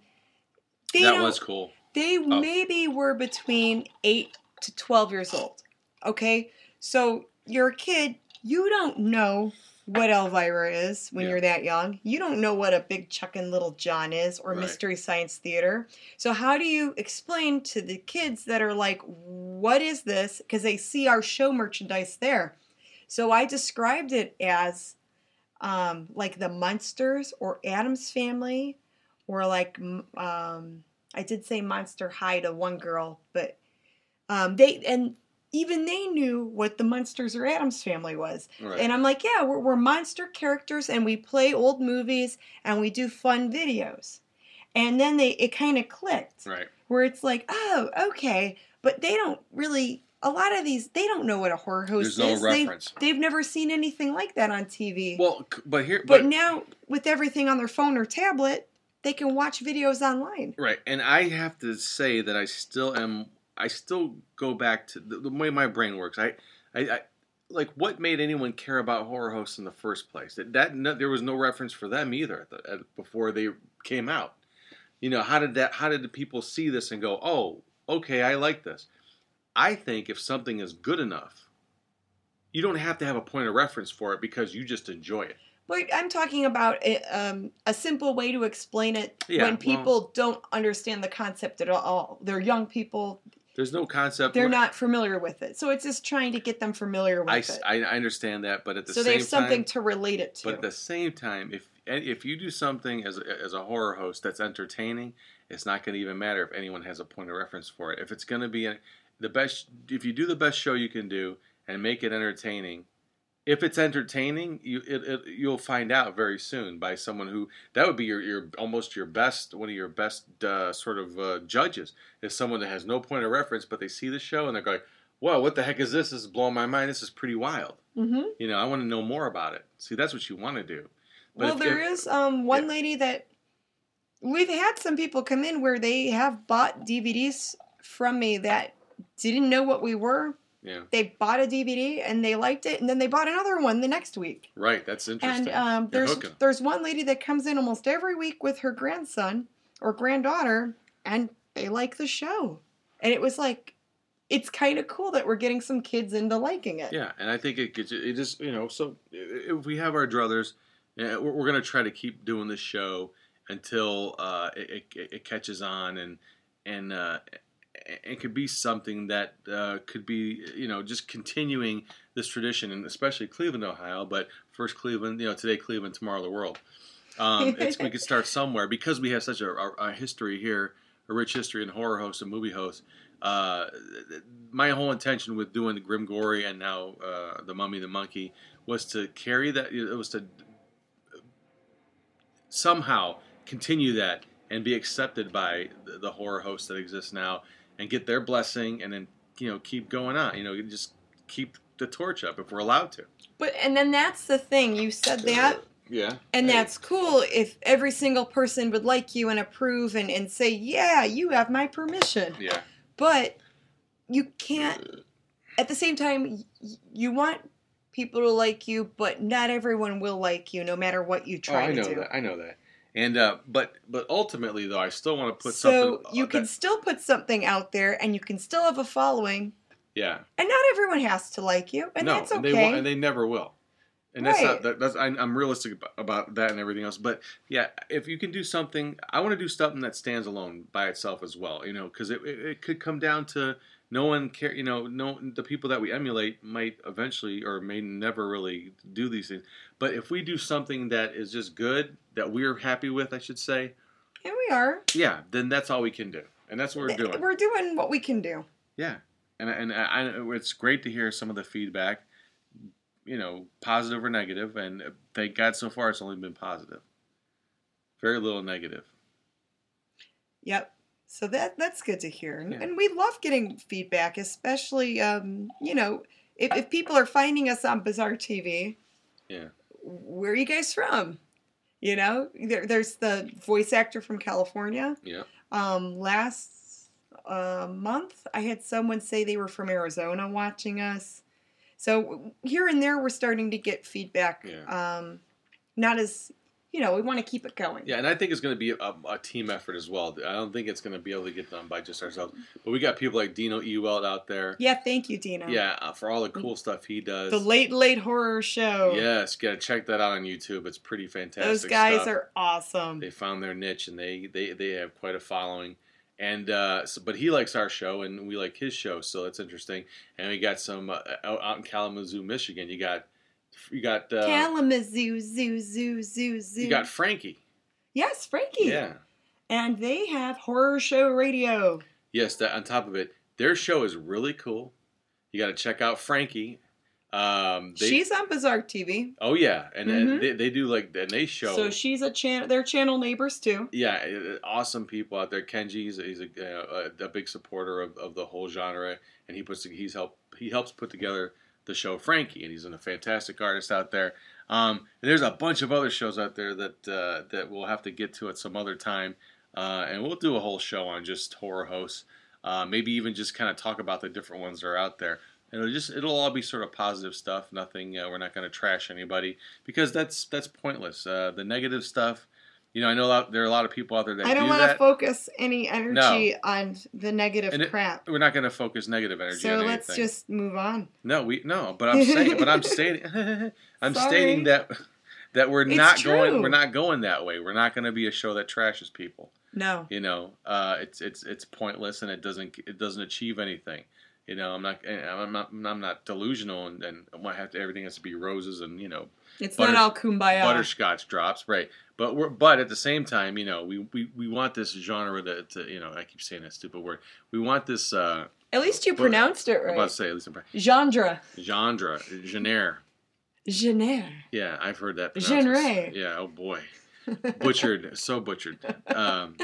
they that don't- was cool. they Oh. maybe were between eight to twelve years old. Okay, so you're a kid, you don't know what Elvira is when Yeah. you're that young. You don't know what a big Chuck and Little John is or Right. Mystery Science Theater. So how do you explain to the kids that are like, "What is this?" Because they see our show merchandise there. So I described it as um, like the Munsters or Addams Family, or like um, I did say Monster High to one girl, but um, they and even they knew what the Munsters or Addams Family was. Right. And I'm like, yeah, we're, we're monster characters and we play old movies and we do fun videos. And then they it kind of clicked right. where it's like, oh, okay, but they don't really. A lot of these, they don't know what a horror host There's no is. They've- reference. They've, never seen anything like that on TV. Well, c- but here, but but, now with everything on their phone or tablet, they can watch videos online. right, and I have to say that I still am. I still go back to the, the way my brain works. I, I, I, like what made anyone care about horror hosts in the first place? That that no, there was no reference for them either at the, at, before they came out. You know, how did that? How did the people see this and go, "Oh, okay, I like this"? I think if something is good enough, you don't have to have a point of reference for it because you just enjoy it. But I'm talking about a, um, a simple way to explain it Yeah, when well- people don't understand the concept at all. They're young people; There's no concept. they're not familiar with it. So it's just trying to get them familiar with I, it. I, I understand that, but at the so same they have something time, to relate it to. but at the same time, if if you do something as a, as a horror host that's entertaining, it's not going to even matter if anyone has a point of reference for it. If it's going to be a, the best, if you do the best show you can do and make it entertaining, if it's entertaining, you it, it, you'll find out very soon by someone who that would be your, your almost your best one of your best uh, sort of uh, judges is someone that has no point of reference, but they see the show and they're going, "Whoa, what the heck is this? This is blowing my mind. This is pretty wild." hmm You know, I want to know more about it. See, that's what you want to do. But Well, if- there if- is um, one yeah. lady that we've had some people come in where they have bought DVDs from me that didn't know what we were. Yeah, They bought a DVD and they liked it, and then they bought another one the next week. right. That's interesting. And um, there's there's one lady that comes in almost every week with her grandson or granddaughter, and they like the show. And it was like, it's kind of cool that we're getting some kids into liking it. Yeah, and I think it gets it just you know so if we have our druthers, we're, we're gonna try to keep doing this show until uh, it, it, it catches on and and uh, it could be something that uh, could be you know just continuing this tradition and especially Cleveland, Ohio, but first Cleveland, you know today Cleveland, tomorrow the world. Um, it's, we could start somewhere because we have such a, a, a history here, a rich history in horror hosts and movie hosts. Uh, my whole intention with doing the Grim Gory and now uh, the Mummy the Monkey was to carry that. It was to somehow continue that and be accepted by the, the horror hosts that exist now and get their blessing and then you know keep going on. You know, just keep the torch up if we're allowed to. But and then that's the thing. You said that, Yeah, and Hey, that's cool if every single person would like you and approve and, and say, yeah, you have my permission. yeah. But you can't. At the same time, you want people to like you, but not everyone will like you, no matter what you Oh, try I to know do. that. I know that. And uh, but but ultimately though, I still want to put so something. you uh, can that- still put something out there, and you can still have a following, yeah. and not everyone has to like you, and no, that's and okay. they won't, and they never will. And that's not that, that's I, I'm realistic ab- about that and everything else. But yeah, if you can do something, I want to do something that stands alone by itself as well. You know, because it, it, it could come down to no one care. You know, no the people that we emulate might eventually or may never really do these things. But if we do something that is just good that we're happy with, I should say, and we are. yeah, then that's all we can do, and that's what we're eh, doing. We're doing what we can do. Yeah, and and I, I, it's great to hear some of the feedback, you know, positive or negative, and thank God so far it's only been positive. Very little negative. Yep. So that that's good to hear, and, Yeah. and we love getting feedback, especially um, you know if, if people are finding us on Bizarre TV. Yeah. Where are you guys from? You know, there, there's the voice actor from California. Yeah. Um, last uh, month, I had someone say they were from Arizona watching us. So here and there, we're starting to get feedback. Yeah. Um, not as you know, we want to keep it going. Yeah, and I think it's going to be a, a team effort as well. I don't think it's going to be able to get done by just ourselves. But we got people like Dino Ewald out there. Yeah, thank you, Dino. Yeah, uh, for all the cool stuff he does. The Late Late Horror Show. Yes, gotta check that out on YouTube. It's pretty fantastic. Those guys stuff. are awesome. They found their niche and they they, they have quite a following. And uh, so, but he likes our show and we like his show, so that's interesting. And we got some uh, out, out in Kalamazoo, Michigan. You got you got uh, Kalamazoo, zoo, zoo, zoo, zoo. you got Frankie. yes, Frankie. Yeah. And they have Horror Show Radio. Yes, that on top of it, their show is really cool. You got to check out Frankie. Um, they, she's on Bizarre TV. oh yeah, and, and Mhm. they, they do like and they show. So she's a channel. They're channel neighbors too. yeah, uh, awesome people out there. Kenji, he's a, he's a, uh, a, a big supporter of, of the whole genre, and he puts he's help he helps put together the show Frankie, and he's a fantastic artist out there. Um, and there's a bunch of other shows out there that uh, that we'll have to get to at some other time, uh, and we'll do a whole show on just horror hosts. Uh, maybe even just kind of talk about the different ones that are out there. And it'll just it'll all be sort of positive stuff. Nothing. Uh, we're not going to trash anybody because that's that's pointless. Uh, the negative stuff. You know, I know a lot, there are a lot of people out there that I don't do want to focus any energy on the negative it- crap. we're not going to focus negative energy. So let's anything. just move on. no, we no. But I'm saying, but I'm stating, I'm Sorry. stating that that we're It's not going, we're not going that way. We're not going to be a show that trashes people. No. You know, uh, it's it's it's pointless and it doesn't it doesn't achieve anything. You know, I'm not I'm not I'm not delusional and, and I have to everything has to be roses and you know It's Butter- not all kumbaya. butterscotch drops, right? But we're but at the same time, you know, we, we, we want this genre to, to you know I keep saying that stupid word. We want this. Uh, At least you pronounced it I'm about right. to say at least I'm Genre. genre, genre. Genre. Yeah, I've heard that. Genre. Yeah. Oh boy, butchered, so butchered. Um,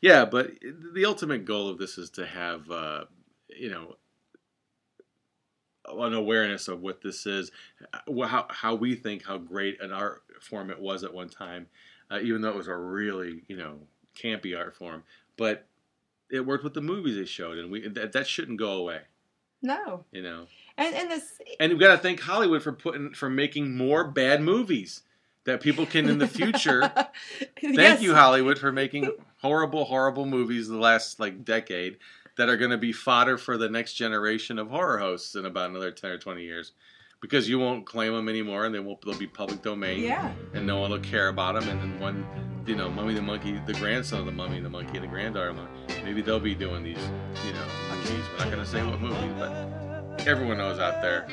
yeah, but the ultimate goal of this is to have, uh, you know, an awareness of what this is, how how we think how great an art form it was at one time, uh, even though it was a really you know campy art form, but it worked with the movies they showed, and we that, that shouldn't go away. No. You know. And and this And we've got to thank Hollywood for putting for making more bad movies that people can in the future. Thank Yes. you, Hollywood, for making horrible, horrible movies the last like decade that are going to be fodder for the next generation of horror hosts in about another ten or twenty years, because you won't claim them anymore, and they won't. They'll be public domain, Yeah. and no one will care about them. And then one, you know, Mummy the Monkey, the grandson of the Mummy the Monkey, and the granddaughter, of Monkey, maybe they'll be doing these, you know, movies. We're not going to say what movies, but everyone knows out there.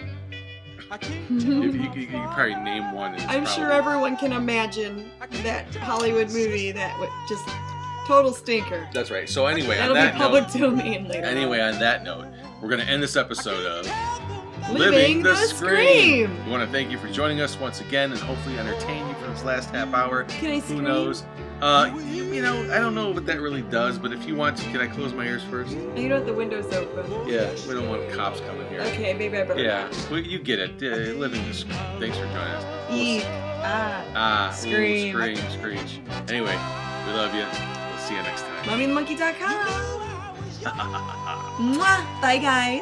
If you, you, you can probably name one. I'm sure everyone can imagine that Hollywood movie that would just total stinker. That's right. So anyway, That'll on be that public note, domain later. anyway, on that note, we're going to end this episode of Living the Scream. We want to thank you for joining us once again, and hopefully entertain you for this last half hour. Can I Who scream? knows? Uh, you, you know, I don't know what that really does, but if you want to, can I close my ears first? You know the window's open. Yeah, we don't want cops coming here. Okay, maybe I better. Yeah, well, you get it. Uh, living the Scream. Thanks for joining us. S- Ah. Ah, ooh, Scream. scream, screech. Anyway, we love you. We'll see you next time. MummyandMonkey.com. Mwah. Bye, guys.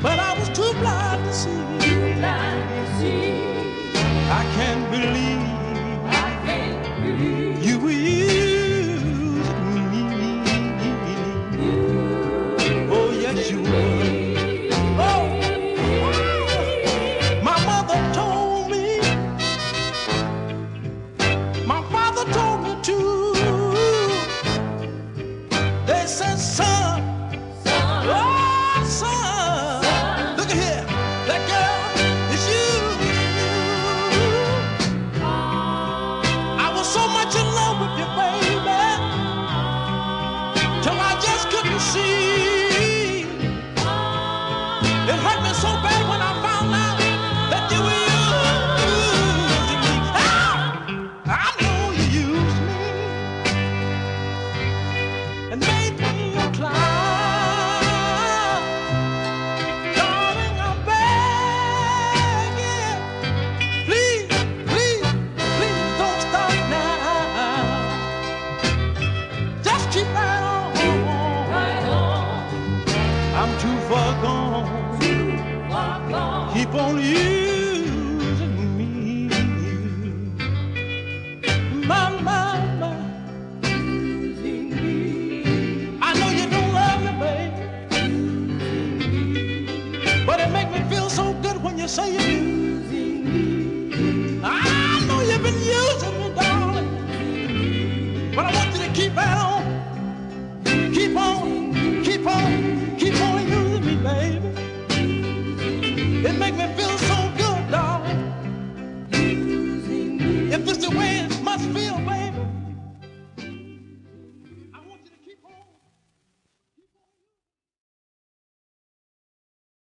But I was too blind to see. I can't believe